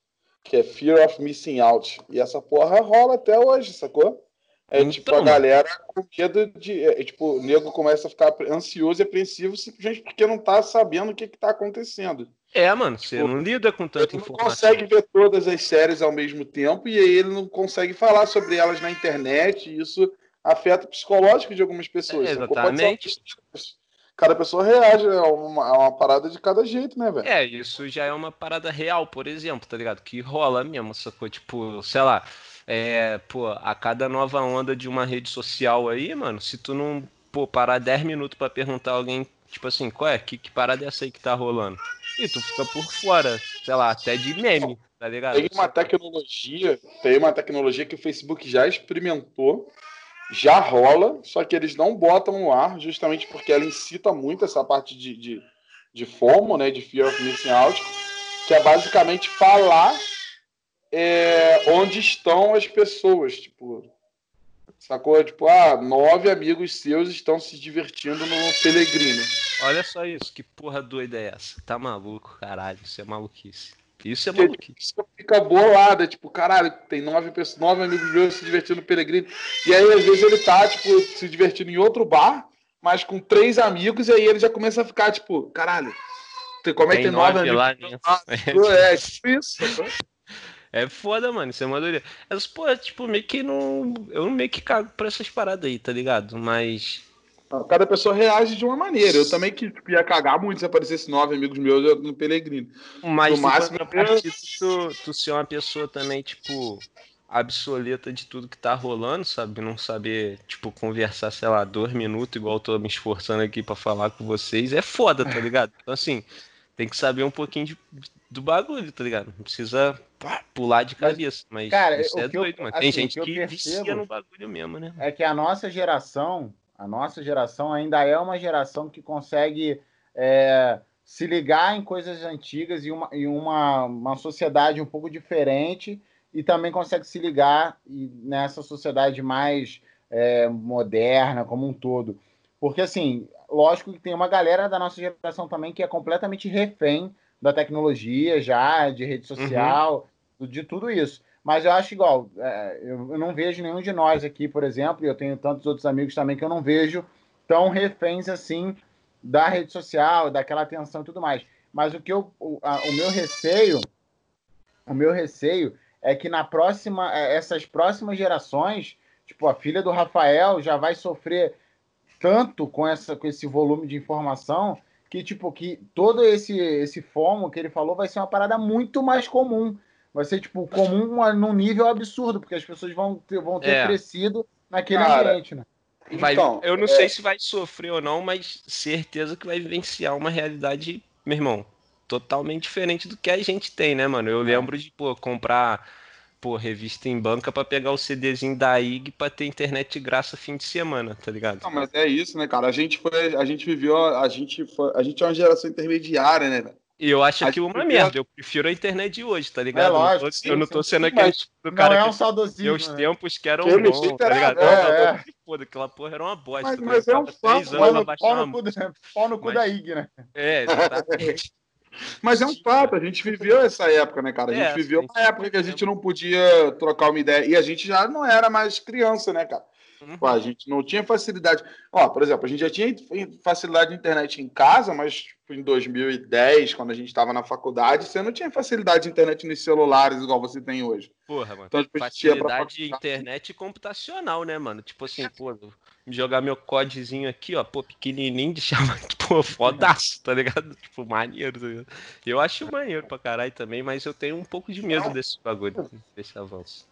que é Fear of Missing Out. E essa porra rola até hoje, sacou? É então, tipo a galera com medo de. É, tipo, o nego começa a ficar ansioso e apreensivo simplesmente porque não tá sabendo o que, que tá acontecendo. É, mano, você tipo, não lida com tanta informação. Ele não consegue ver todas as séries ao mesmo tempo e aí ele não consegue falar sobre elas na internet e isso afeta o psicológico de algumas pessoas. É, exatamente. Cada pessoa reage a uma, a uma, parada de cada jeito, né, velho? É, isso já é uma parada real, por exemplo, tá ligado? Que rola mesmo, sacou? Tipo, sei lá, é, pô, a cada nova onda de uma rede social aí, mano, se tu não, pô, parar 10 minutos para perguntar alguém, tipo assim, qual é? Que, que parada é essa aí que tá rolando? E tu fica por fora, sei lá, até de meme, tá ligado? Tem uma tecnologia, tem uma tecnologia que o Facebook já experimentou, já rola, só que eles não botam no ar, justamente porque ela incita muito essa parte de, de, de FOMO, né, de Fear of Missing Out, que é basicamente falar é, onde estão as pessoas, tipo, sacou? Tipo, ah, nove amigos seus estão se divertindo no Pelegrino. Olha só isso, que porra doida é essa? Tá maluco, caralho, isso é maluquice. Isso é maluquice. Isso fica bolada, tipo, caralho, tem nove, pessoas, nove amigos meus se divertindo no Pelegrino. E aí, às vezes, ele tá, tipo, se divertindo em outro bar, mas com três amigos, e aí ele já começa a ficar, tipo, caralho, como é que tem nove, nove amigos? Lá, ah, é, tipo isso. É foda, mano. Isso é uma doideira. Mas, pô, tipo, meio que não. Eu meio que cago pra essas paradas aí, tá ligado? Mas. Cada pessoa reage de uma maneira. Eu também que tipo, ia cagar muito se aparecesse nove amigos meus no Pelegrino. Mas no máximo, partido, tu, tu ser uma pessoa também, tipo, obsoleta de tudo que tá rolando, sabe? Não saber, tipo, conversar, sei lá, dois minutos, igual eu tô me esforçando aqui para falar com vocês, é foda, tá ligado? Então, assim, tem que saber um pouquinho de, do bagulho, tá ligado? Não precisa pá, pular de cabeça. Mas, cara, isso é doido, eu, mano. Tem assim, gente que, que vicia no bagulho mesmo, né? É que a nossa geração, a nossa geração ainda é uma geração que consegue é, se ligar em coisas antigas e uma, em uma, uma sociedade um pouco diferente e também consegue se ligar nessa sociedade mais é, moderna como um todo. Porque, assim, lógico que tem uma galera da nossa geração também que é completamente refém da tecnologia já, de rede social, uhum. de tudo isso. Mas eu acho igual, é, eu, eu, não vejo nenhum de nós aqui, por exemplo, e eu tenho tantos outros amigos também que eu não vejo tão reféns assim da rede social, daquela atenção e tudo mais. Mas o que eu, o, a, o meu receio, o meu receio é que na próxima, é, essas próximas gerações, tipo a filha do Rafael já vai sofrer tanto com essa com esse volume de informação que tipo que todo esse esse fomo que ele falou vai ser uma parada muito mais comum. Vai ser tipo comum num nível absurdo, porque as pessoas vão ter, vão ter é. crescido naquele Cara, ambiente, né? Vai, então, eu não é... sei se vai sofrer ou não, mas certeza que vai vivenciar uma realidade, meu irmão, totalmente diferente do que a gente tem, né, mano? Eu é. lembro de, pô, comprar pô, revista em banca para pegar o CDzinho da IG para ter internet de graça fim de semana, tá ligado? Não, mas é isso, né, cara? A gente foi, a gente viveu, a gente foi, a gente é uma geração intermediária, né, velho? E eu acho aquilo uma merda. Eu prefiro a internet de hoje, tá ligado? É lógico, eu, não tô, sim, eu não tô sendo aquele tipo do cara não é um saudosismo, os né? tempos que eram bons, tá ligado? É, é. Foda, aquela porra era uma bosta. Mas, mas é um fato. Pau no cu, pau no cu da IG, né? É, exatamente. Mas é um fato, a gente viveu essa época, né, cara? A gente é, viveu uma época que a gente não podia trocar uma ideia. E a gente já não era mais criança, né, cara? Uhum. A gente não tinha facilidade. Ó, por exemplo, a gente já tinha facilidade de internet em casa, mas tipo, em 2010, quando a gente estava na faculdade, você não tinha facilidade de internet nos celulares igual você tem hoje. Porra, mano. Então, tipo, facilidade de internet computacional, né, mano? Tipo assim, pô, jogar meu codezinho aqui, ó, pô, pequenininho de chamar, pô, fodaço, tá ligado? Tipo, maneiro, tá ligado? Eu acho maneiro pra caralho também, mas eu tenho um pouco de medo desse bagulho, desse avanço.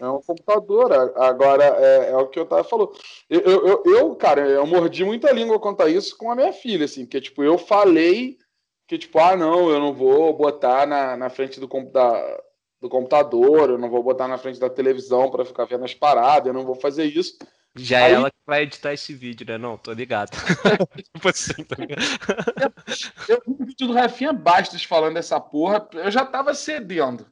É um computador. Agora, é, é o que eu tava falando. Eu, eu, eu, cara, eu mordi muita língua quanto a isso com a minha filha, assim, porque, tipo, eu falei que, tipo, ah, não, eu não vou botar na, na frente do, da, do computador, eu não vou botar na frente da televisão para ficar vendo as paradas, eu não vou fazer isso. Já é Aí... é ela que vai editar esse vídeo, né? Não, tô ligado. tipo assim, tá ligado? Eu vi um vídeo do Rafinha Bastos falando dessa porra, eu já tava cedendo.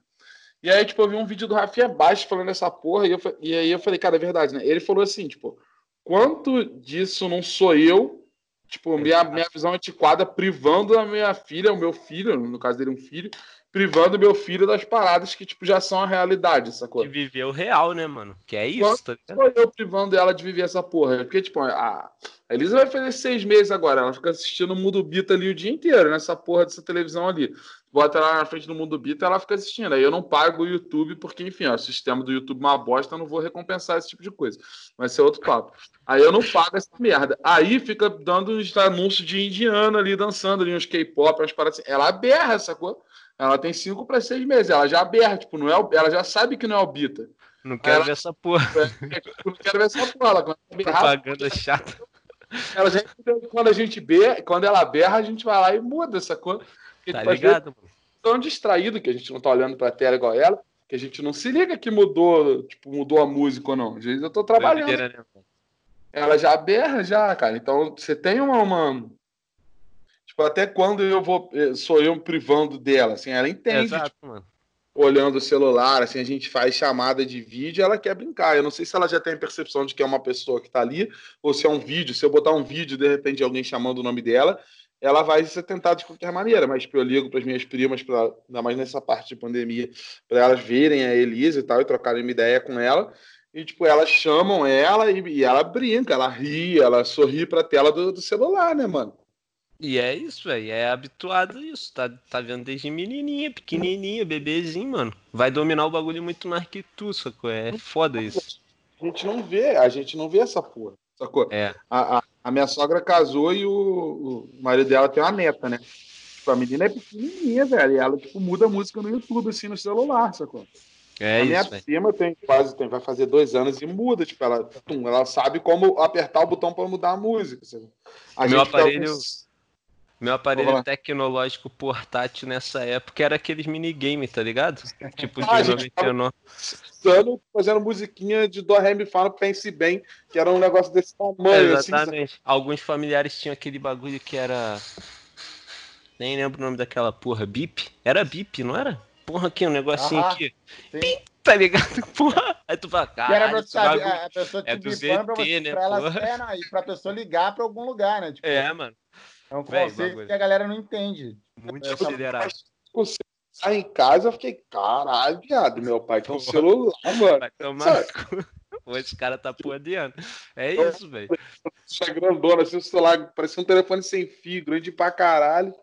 E aí, tipo, eu vi um vídeo do Rafinha Bastos falando essa porra, e, eu, e aí eu falei, cara, é verdade, né? Ele falou assim, tipo, quanto disso não sou eu, tipo, minha, minha visão antiquada, privando a minha filha, o meu filho, no caso dele, um filho, privando meu filho das paradas que, tipo, já são a realidade, sacou? De viver o real, né, mano? Que é isso, tá ligado? eu privando ela de viver essa porra. Porque, tipo, a, a Elisa vai fazer seis meses agora. Ela fica assistindo o Mundo Bita ali o dia inteiro, nessa porra dessa televisão ali bota ela na frente do Mundo Bita e ela fica assistindo. Aí eu não pago o YouTube, porque, enfim, ó, o sistema do YouTube é uma bosta, eu não vou recompensar esse tipo de coisa. Vai ser outro papo. Aí eu não pago essa merda. Aí fica dando uns anúncios de indiano ali, dançando ali, uns K-pop, umas paradas assim. Ela berra, sacou? Ela tem cinco para seis meses. Ela já berra, tipo, não é, ela já sabe que não é o Bita. Não quero ela, ver essa porra. Não quero ver essa porra. Ela, Propaganda chata. Ela já, quando a gente berra, quando ela berra, a gente vai lá e muda, sacou? Porque, tá tipo, ligado? Tão distraído que a gente não tá olhando pra tela igual ela, que a gente não se liga que mudou, tipo, mudou a música ou não. Às vezes eu tô trabalhando. Né? Ela já berra já, cara. Então você tem uma, uma, Tipo, até quando eu vou. Eh, sou eu privando dela, assim, ela entende. Exato, tipo, mano. Olhando o celular, assim, a gente faz chamada de vídeo, ela quer brincar. Eu não sei se ela já tem a percepção de que é uma pessoa que tá ali, ou se é um vídeo. Se eu botar um vídeo, de repente, alguém chamando o nome dela, ela vai ser tentada de qualquer maneira, mas eu ligo para as minhas primas, pra, ainda mais nessa parte de pandemia, para elas verem a Elisa e tal, e trocarem uma ideia com ela. E, tipo, elas chamam ela e, e ela brinca, ela ri, ela sorri para a tela do, do, celular, né, mano? E é isso, velho. É habituado a isso. Tá, tá vendo desde menininha, pequenininha, bebezinho, mano. Vai dominar o bagulho muito mais que tu, sacou? É foda isso. A gente não vê, a gente não vê essa porra, sacou? É. A, a, a minha sogra casou e o, o marido dela tem uma neta, né? Tipo, a menina é pequenininha, velho. E ela, tipo, muda música no YouTube, assim, no celular, sacou? É a minha prima tem quase, tem, vai fazer dois anos e muda, tipo, ela, tum, ela sabe como apertar o botão para mudar a música. A meu aparelho, tá... meu aparelho tecnológico portátil nessa época era aqueles minigames, tá ligado? Tipo de ah, 99 dançando, fazendo musiquinha de do ré mi fá pense bem, que era um negócio desse tamanho. Assim, Exatamente. Assim, Alguns familiares tinham aquele bagulho que era. Nem lembro o nome daquela porra. Bip? Era bip, não era? Porra, aqui, um negocinho ah, aqui. Bip, tá ligado? Porra. Aí tu fala, cara. Era pra saber, a pessoa te é do ZT, pra, você, né, pra ela é, não, e pra pessoa ligar pra algum lugar, né? Tipo, é, mano. É um conceito que a galera não entende. Muito acelerado. Você Aí em casa eu fiquei, caralho, viado, meu pai tem um celular, mano. Vai tomar Esse cara tá podeando. É isso, velho. Isso é grandona, assim, o celular parecia um telefone sem fio, grande pra caralho.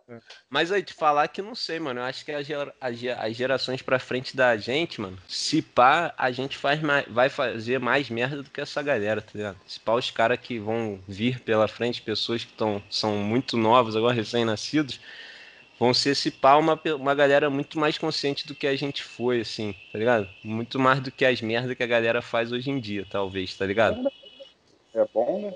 Mas aí, te falar que não sei, mano. Eu acho que as, as gerações pra frente da gente, mano, se pá, a gente faz mais, vai fazer mais merda do que essa galera, tá ligado? Se pá, os caras que vão vir pela frente, pessoas que tão, são muito novos, agora recém-nascidos, vão ser esse pá uma, uma galera muito mais consciente do que a gente foi, assim, tá ligado? Muito mais do que as merdas que a galera faz hoje em dia, talvez, tá ligado? É bom, né?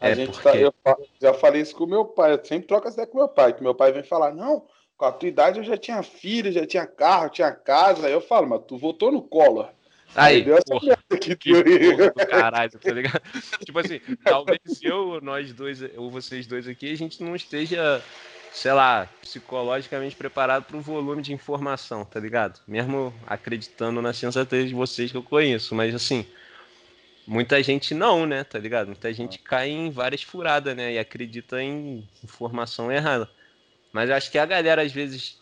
A é gente tá, porque... tá, eu já falei isso com o meu pai, eu sempre troco essa ideia com meu pai, que meu pai vem falar, não, com a tua idade eu já tinha filho, já tinha carro, tinha casa, aí eu falo, mas tu votou no Collor. Aí, porra, que, que porra do caralho, tá ligado? tipo assim, talvez eu, nós dois, ou vocês dois aqui, a gente não esteja sei lá, psicologicamente preparado para um volume de informação, tá ligado? Mesmo acreditando na sensatez de vocês que eu conheço, mas assim, muita gente não, né, tá ligado? Muita gente cai em várias furadas, né, e acredita em informação errada. Mas eu acho que a galera, às vezes,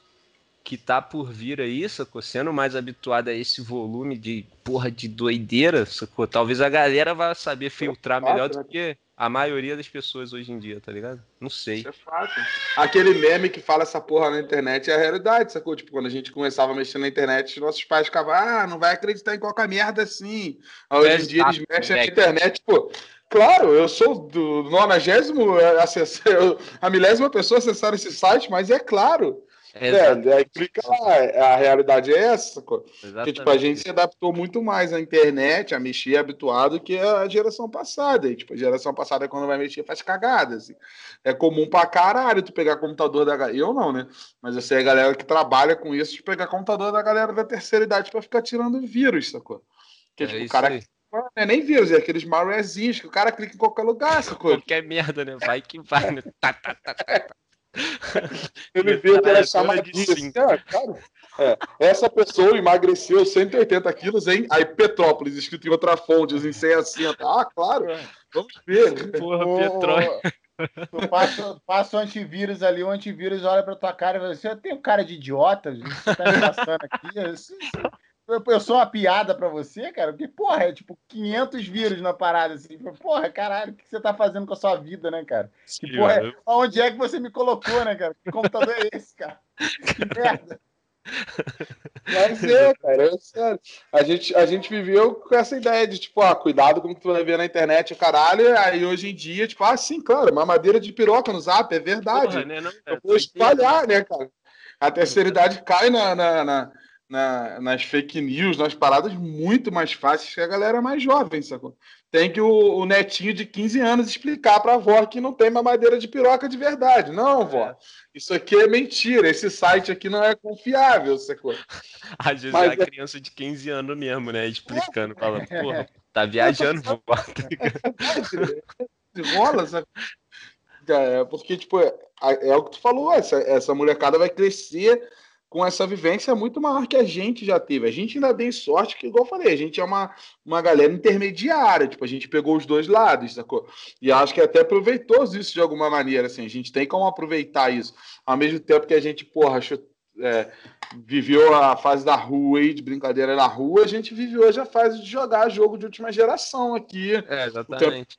que tá por vir aí, sacou? Sendo mais habituada a esse volume de porra de doideira, sacou? Talvez a galera vá saber filtrar melhor do que a maioria das pessoas hoje em dia, tá ligado? Não sei. Isso é fácil. Aquele meme que fala essa porra na internet é a realidade, sacou? Tipo, quando a gente começava a mexer na internet, nossos pais ficavam, ah, não vai acreditar em qualquer merda assim. Hoje em dia eles mexem na internet, pô. Claro, eu sou do nonagésimo, é, a milésima pessoa acessar esse site, mas é claro. É, aí clica lá, a realidade é essa. Porque, tipo, a gente se adaptou muito mais à internet, a mexer habituado que a geração passada. E, tipo, a geração passada, quando vai mexer, faz cagada. Assim. É comum pra caralho tu pegar computador da galera. Eu não, né? Mas eu sei a galera que trabalha com isso de pegar computador da galera da terceira idade pra ficar tirando vírus, sacou? Porque, é tipo, o cara. Aí. Não é nem vírus, é aqueles malwarezinhos que o cara clica em qualquer lugar, sacou? Qualquer merda, né? Vai que vai, né? Tá, tá, tá, tá. Ele viu que era chamadinha assim, ah, cara, é, essa pessoa emagreceu 180 quilos em aí Petrópolis, escrito em outra fonte, em 160. Ah, claro, vamos ver. Porra, oh, Petrópolis. tu passa, passa o antivírus ali, o antivírus olha pra tua cara e fala: Você tem um cara de idiota? Você tá me passando aqui? Isso, isso, eu sou uma piada pra você, cara? Porque, porra, é tipo 500 vírus na parada, assim. Porra, caralho, o que você tá fazendo com a sua vida, né, cara? Que porra, é, onde é que você me colocou, né, cara? Que computador é esse, cara? Que merda. Mas é, cara, é sério. A gente, a gente viveu com essa ideia de, tipo, ah, cuidado com o que tu vai ver na internet, o caralho. Aí hoje em dia, tipo, ah, sim, claro, uma madeira de piroca no zap, é verdade. Porra, né, não, é, eu vou espalhar, né, cara? A terceira idade cai na, na, na na, nas fake news, nas paradas muito mais fáceis que a galera mais jovem, sacou? Tem que o, o netinho de 15 anos explicar pra avó que não tem mamadeira de piroca de verdade. Não, vó, é. isso aqui é mentira, esse site aqui não é confiável, sacou? Às vezes Mas, é a é criança de 15 anos mesmo, né, explicando, é. falando, porra, tá viajando, vó. É rola, sacou? É, porque, tipo, é, é, o que tu falou, essa, essa molecada vai crescer com essa vivência muito maior que a gente já teve. A gente ainda tem sorte que, igual eu falei, a gente é uma, uma galera intermediária, tipo, a gente pegou os dois lados, sacou? E acho que é até proveitoso isso de alguma maneira, assim, a gente tem como aproveitar isso, ao mesmo tempo que a gente, porra, é, viveu a fase da rua aí, de brincadeira na rua, a gente viveu hoje a fase de jogar jogo de última geração aqui. É, exatamente.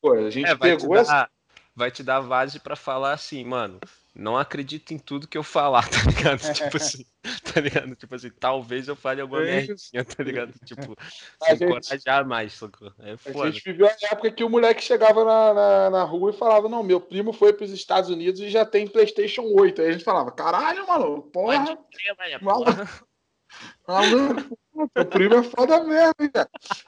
Pô, a gente é, pegou dar, essa... Vai te dar base para falar assim, mano, não acredito em tudo que eu falar, tá ligado? tipo assim, tá ligado? Tipo assim, talvez eu fale alguma é merdinha, tá ligado? Tipo, a se gente, encorajar mais, socorro. É foda. A gente viveu a época que o moleque chegava na, na, na, rua e falava, não, meu primo foi pros Estados Unidos e já tem Playstation 8. Aí a gente falava, caralho, maluco, porra. Maluco, maluco, meu primo é foda mesmo, hein,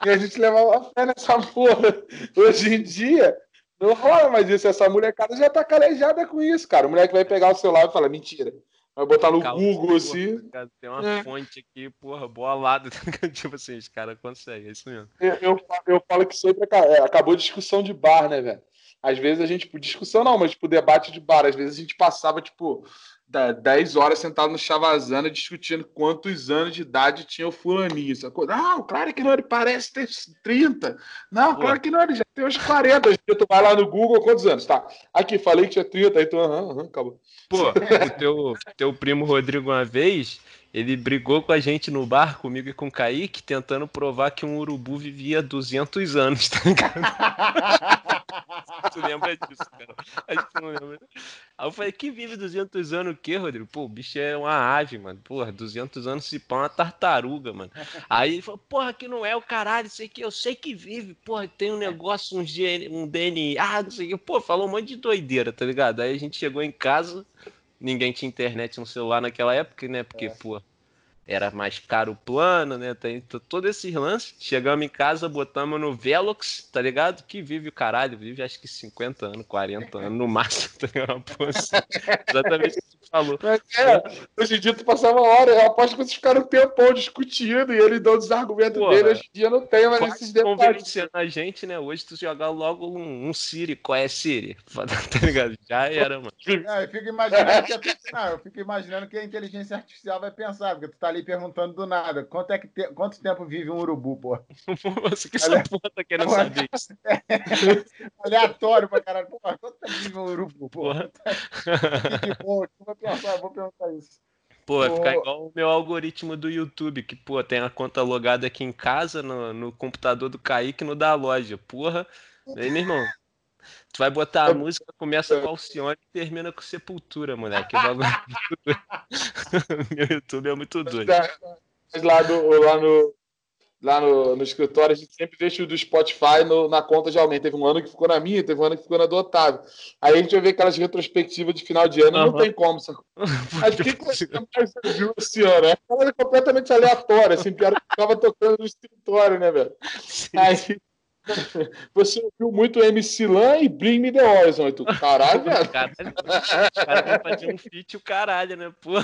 E a gente levava fé nessa porra. Hoje em dia, não rola mais isso. Essa molecada já tá calejada com isso, cara. O moleque vai pegar o celular e falar, mentira. Vai botar no Calma, Google, assim. Cara, tem uma é. fonte aqui, porra, boa lado. tipo assim, os caras conseguem, é isso mesmo. Eu, eu, eu falo que sempre é, acabou discussão de bar, né, velho? Às vezes a gente, tipo, discussão não, mas tipo, debate de bar, às vezes a gente passava, tipo, 10 horas sentado no Chavazana discutindo quantos anos de idade tinha o fulaninho. Sacou? Não, claro que não, ele parece ter 30. Não, Pô. claro que não, ele já tem uns 40. Tu vai lá no Google, quantos anos? Tá, aqui, falei que tinha 30, aí tu, aham, aham, acabou. Pô, o teu, teu primo Rodrigo, uma vez, ele brigou com a gente no bar, comigo e com o Kaique, tentando provar que um urubu vivia 200 anos, tá ligado? tu lembra disso, cara? Que tu não lembra. Aí eu falei, que vive 200 anos o quê, Rodrigo? Pô, o bicho é uma ave, mano. Porra, 200 anos se pão uma tartaruga, mano. Aí ele falou, porra, que não é o caralho, sei que eu sei que vive. Porra, tem um negócio, um, GN, um DNA, não sei o que. Pô, falou um monte de doideira, tá ligado? Aí a gente chegou em casa, ninguém tinha internet no celular naquela época, né? Porque, é. pô, era mais caro o plano, né? Tem todo esse lance. Chegamos em casa, botamos no Velox, tá ligado? Que vive o caralho, vive acho que 50 anos, 40 anos no máximo, tá ligado? Assim, exatamente falou. Mas, é, hoje em dia tu passava hora, eu aposto que vocês ficaram um tempão discutindo e ele deu os argumentos Pô, dele. Hoje em dia não tem mais esses detalhes. convencendo a gente, né? Hoje tu jogar logo um, um Siri, qual é Siri? Tá ligado? Já era, mano. Não, eu, fico imaginando que a, não, eu fico imaginando que a inteligência artificial vai pensar, porque tu tá ali perguntando do nada. Quanto, é que te... Quanto tempo vive um urubu, pô? Você que essa porra tá querendo saber isso. Aleatório pra caralho. Porra, quanto tempo vive um urubu, pô? que bom, vou pensar, vou perguntar isso. Pô, vai ficar igual o meu algoritmo do YouTube, que, pô, tem a conta logada aqui em casa, no, no computador do Kaique no da loja. Porra, aí, meu irmão, Tu vai botar a música, começa com Alcione e termina com Sepultura, moleque. É Meu YouTube é muito doido. Mas lá, no, lá, no, lá no, no escritório, a gente sempre deixa o do Spotify no, na conta de alguém. Teve um ano que ficou na minha, teve um ano que ficou na do Otávio. Aí a gente vai ver aquelas retrospectivas de final de ano, uhum. não tem como. Sabe? Mas o que, mais viu esse ano? É uma coisa completamente aleatória, assim, pior que ficava tocando no escritório, né, velho? Aí, Você ouviu muito MC Lan e Bring Me The Horizon. Tu, caralho, velho. Caralho, o cara fazer um feat o caralho, né, pô?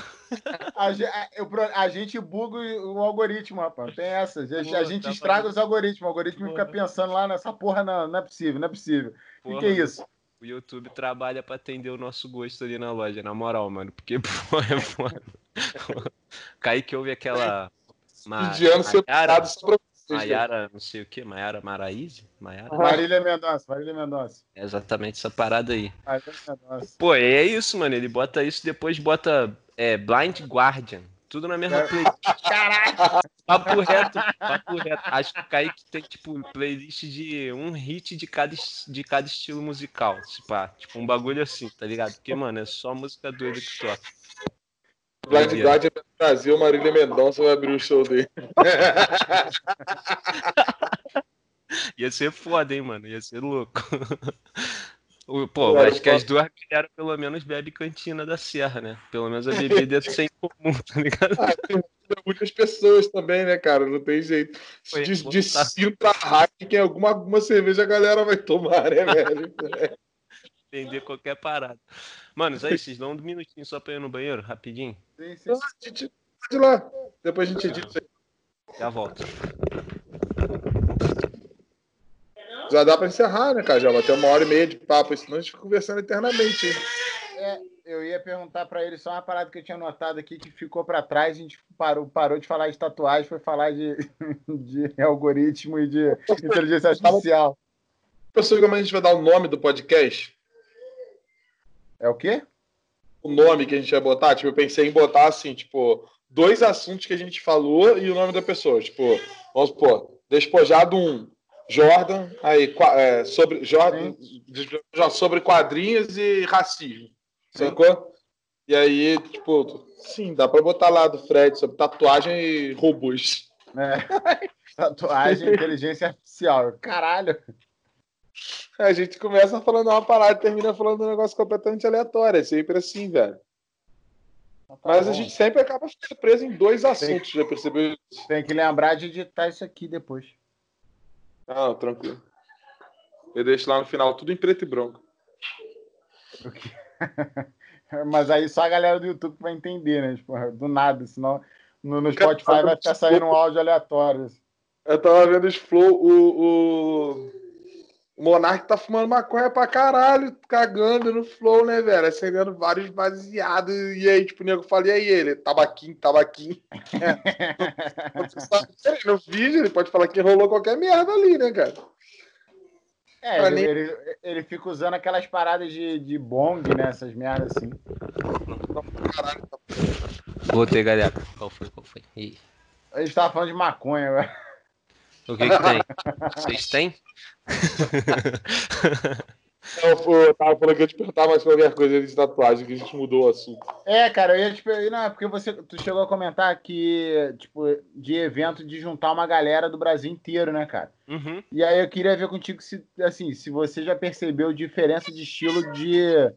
A, a, a, gente buga o algoritmo, rapaz. Tem essa. A, gente, a gente tá estraga os algoritmos. O algoritmo porra. fica pensando lá nessa porra, não, não é possível, não é possível. O que, que é isso? O YouTube trabalha pra atender o nosso gosto ali na loja, na moral, mano. Porque, pô, é foda. Kaique ouve aquela. Indiano separado só pra Maiara, não sei o que, Maiara Maraíze? Maiara? Marília Mendonça, Marília Mendonça. É exatamente essa parada aí. Marília Mendonça. Pô, é isso, mano. Ele bota isso depois bota é, Blind Guardian. Tudo na mesma É. playlist. Caraca! Papo reto, papo reto. Acho que o Kaique tem, tipo, playlist de um hit de cada, de cada estilo musical. Tipo, tipo, um bagulho assim, tá ligado? Porque, mano, é só música doida que toca. Blind. Guardian no Brasil, Marília Mendonça vai abrir o show dele. Ia ser foda, hein, mano? Ia ser louco. O- Pô, acho que as duas galera pelo menos bebe cantina da Serra, né? Pelo menos a bebida é sem comum, tá ligado? Ah, tem muitas pessoas também, né, cara? Não tem jeito. Foi, De, de cinta Heineken, alguma, alguma cerveja a galera vai tomar, né, velho? Entender qualquer parada. Mano, aí, vocês dão um minutinho só pra eu ir no banheiro, rapidinho. Sim, sim. A gente pode ir lá. Depois a gente edita isso aí. Já volto. Já dá pra encerrar, né, cara? Já bateu uma hora e meia de papo, senão a gente fica conversando eternamente. É, eu ia perguntar pra ele só uma parada que eu tinha notado aqui que ficou pra trás. A gente parou, parou de falar de tatuagem, foi falar de, de algoritmo e de inteligência artificial. Pessoal, como a gente vai dar o nome do podcast? É o quê? O nome que a gente vai botar? Tipo, eu pensei em botar assim, tipo, dois assuntos que a gente falou e o nome da pessoa. Tipo, vamos supor, Despojado 1, Jordan, aí, é, sobre, Jordan, sobre quadrinhos e racismo. Sacou? E aí, tipo, sim, dá pra botar lá do Fred sobre tatuagem e robôs. É. Tatuagem e inteligência artificial. Caralho. A gente começa falando uma parada e termina falando um negócio completamente aleatório. É sempre assim, velho. Mas a gente sempre acaba ficando preso em dois assuntos, já percebeu? Tem que lembrar de editar isso aqui depois. Não, tranquilo. Eu deixo lá no final tudo em preto e branco. Mas aí só a galera do YouTube vai entender, né? Tipo, do nada, senão no, no Spotify vai ficar saindo um áudio aleatório. Eu tava vendo os flow, o, o, o Monark tá fumando maconha pra caralho, cagando no flow, né, velho? Acendendo vários baseados. E aí, tipo, o nego fala, e aí ele? Tabaquinho, tabaquinho. Você sabe, no vídeo ele pode falar que rolou qualquer merda ali, né, cara? É, ele, mim- ele, ele fica usando aquelas paradas de, de bong, né? Essas merdas assim. Caralho, Voltei, galera. Qual foi? Qual foi? Ih, A gente tava falando de maconha, velho. O que que tem? Vocês têm? Eu, eu tava falando que eu ia te perguntar mais qualquer coisa de tatuagem, que a gente mudou o assunto. É, cara, eu ia te perguntar. Não, é porque você, tu chegou a comentar que, tipo, de evento de juntar uma galera do Brasil inteiro, né, cara? Uhum. E aí eu queria ver contigo se, assim, se você já percebeu diferença de estilo de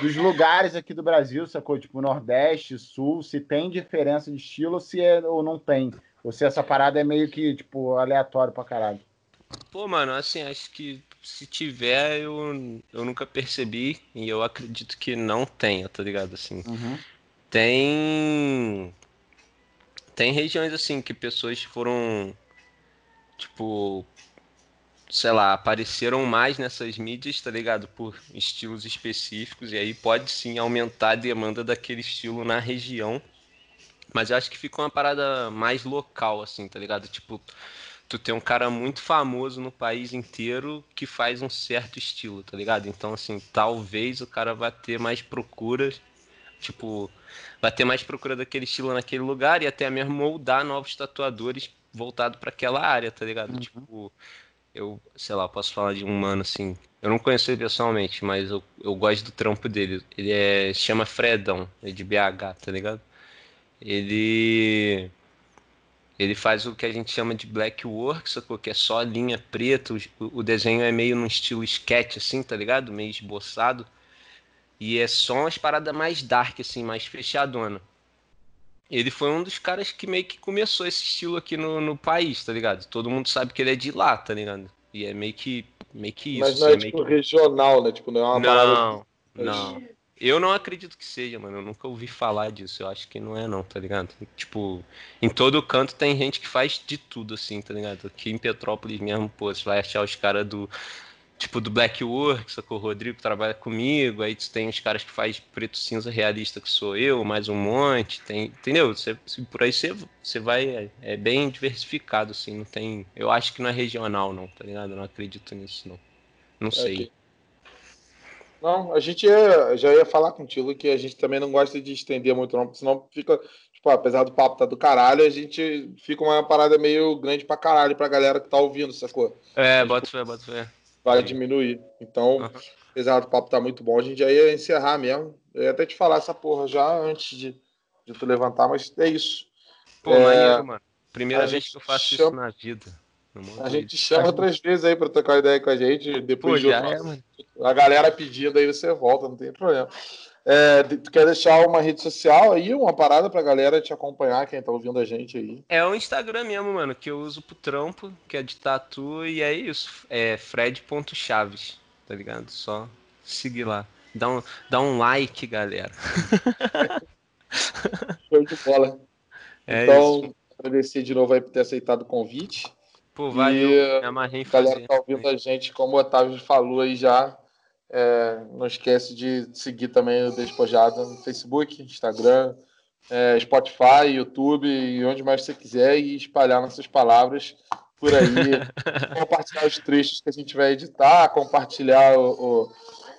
dos lugares aqui do Brasil, sacou? Tipo, Nordeste, Sul, se tem diferença de estilo ou se é, ou não tem. Ou se essa parada é meio que, tipo, aleatório pra caralho. Pô, mano, assim, acho que se tiver, eu, eu nunca percebi e eu acredito que não tenha, tá ligado? Assim, tem. Tem regiões, assim, que pessoas foram, tipo, sei lá, apareceram mais nessas mídias, tá ligado? Por estilos específicos, e aí pode sim aumentar a demanda daquele estilo na região. Mas eu acho que fica uma parada mais local, assim, tá ligado? Tipo, tu tem um cara muito famoso no país inteiro que faz um certo estilo, tá ligado? Então, assim, talvez o cara vá ter mais procura, tipo, vai ter mais procura daquele estilo naquele lugar e até mesmo moldar novos tatuadores voltado para aquela área, tá ligado? Uhum. Tipo, eu, sei lá, posso falar de um mano assim, eu não conheço ele pessoalmente, mas eu, eu gosto do trampo dele. Ele é, chama Fredão, é de BH, tá ligado? Ele ele faz o que a gente chama de black work, sacou? Que é só linha preta, o, o desenho é meio num estilo sketch, assim, tá ligado? Meio esboçado. E é só umas paradas mais dark, assim, mais fechadona. Ele foi um dos caras que meio que começou esse estilo aqui no, no país, tá ligado? Todo mundo sabe que ele é de lá, tá ligado? E é meio que, meio que isso. Mas não é assim, tipo meio que... regional, né? Tipo, não é uma parada. Não, não. Eu não acredito que seja, mano. Eu nunca ouvi falar disso. Eu acho que não é, não, tá ligado? Tipo, em todo canto tem gente que faz de tudo, assim, tá ligado? Aqui em Petrópolis mesmo, pô, você vai achar os caras do, tipo do Black Work, sacou? O Rodrigo trabalha comigo, aí tu tem os caras que faz preto cinza realista, que sou eu, mais um monte, tem, entendeu? Você, por aí você, você vai, é, é, bem diversificado, assim, não tem, eu acho que não é regional não, tá ligado? Eu não acredito nisso não, não sei. Não, a gente ia, já ia falar contigo que a gente também não gosta de estender muito não, senão fica, tipo, apesar do papo tá do caralho, a gente fica uma parada meio grande pra caralho pra galera que tá ouvindo, sacou? É, bota fé, bota fé vai diminuir. Então, uhum. apesar do papo tá muito bom, a gente já ia encerrar mesmo. Eu ia até te falar essa porra já antes de, de tu levantar, mas é isso. Pô, é, maneiro, mano. Primeira vez que eu faço chama... isso na vida. A gente chama outras vezes aí pra trocar ideia com a gente. Depois Pô, de outro... é, a galera pedindo aí, você volta, não tem problema. É, tu quer deixar uma rede social aí, uma parada pra galera te acompanhar, quem tá ouvindo a gente aí? É o Instagram mesmo, mano, que eu uso pro trampo, que é de tatu, e é isso. É fred.chaves, tá ligado? Só seguir lá. Dá um, dá um like, galera. Show de bola. É então, isso. agradecer de novo aí por ter aceitado o convite. Pô, valeu. E, me amarrei em galera fazer. tá ouvindo a gente, como o Otávio falou aí já, é, não esquece de seguir também o Despojado no Facebook, Instagram, é, Spotify, YouTube e onde mais você quiser e espalhar nossas palavras por aí. compartilhar os trechos que a gente vai editar, compartilhar o,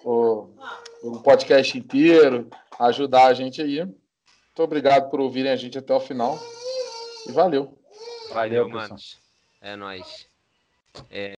o, o, o podcast inteiro, ajudar a gente aí. Muito obrigado por ouvirem a gente até o final e valeu. Valeu, valeu mano. É nóis. É...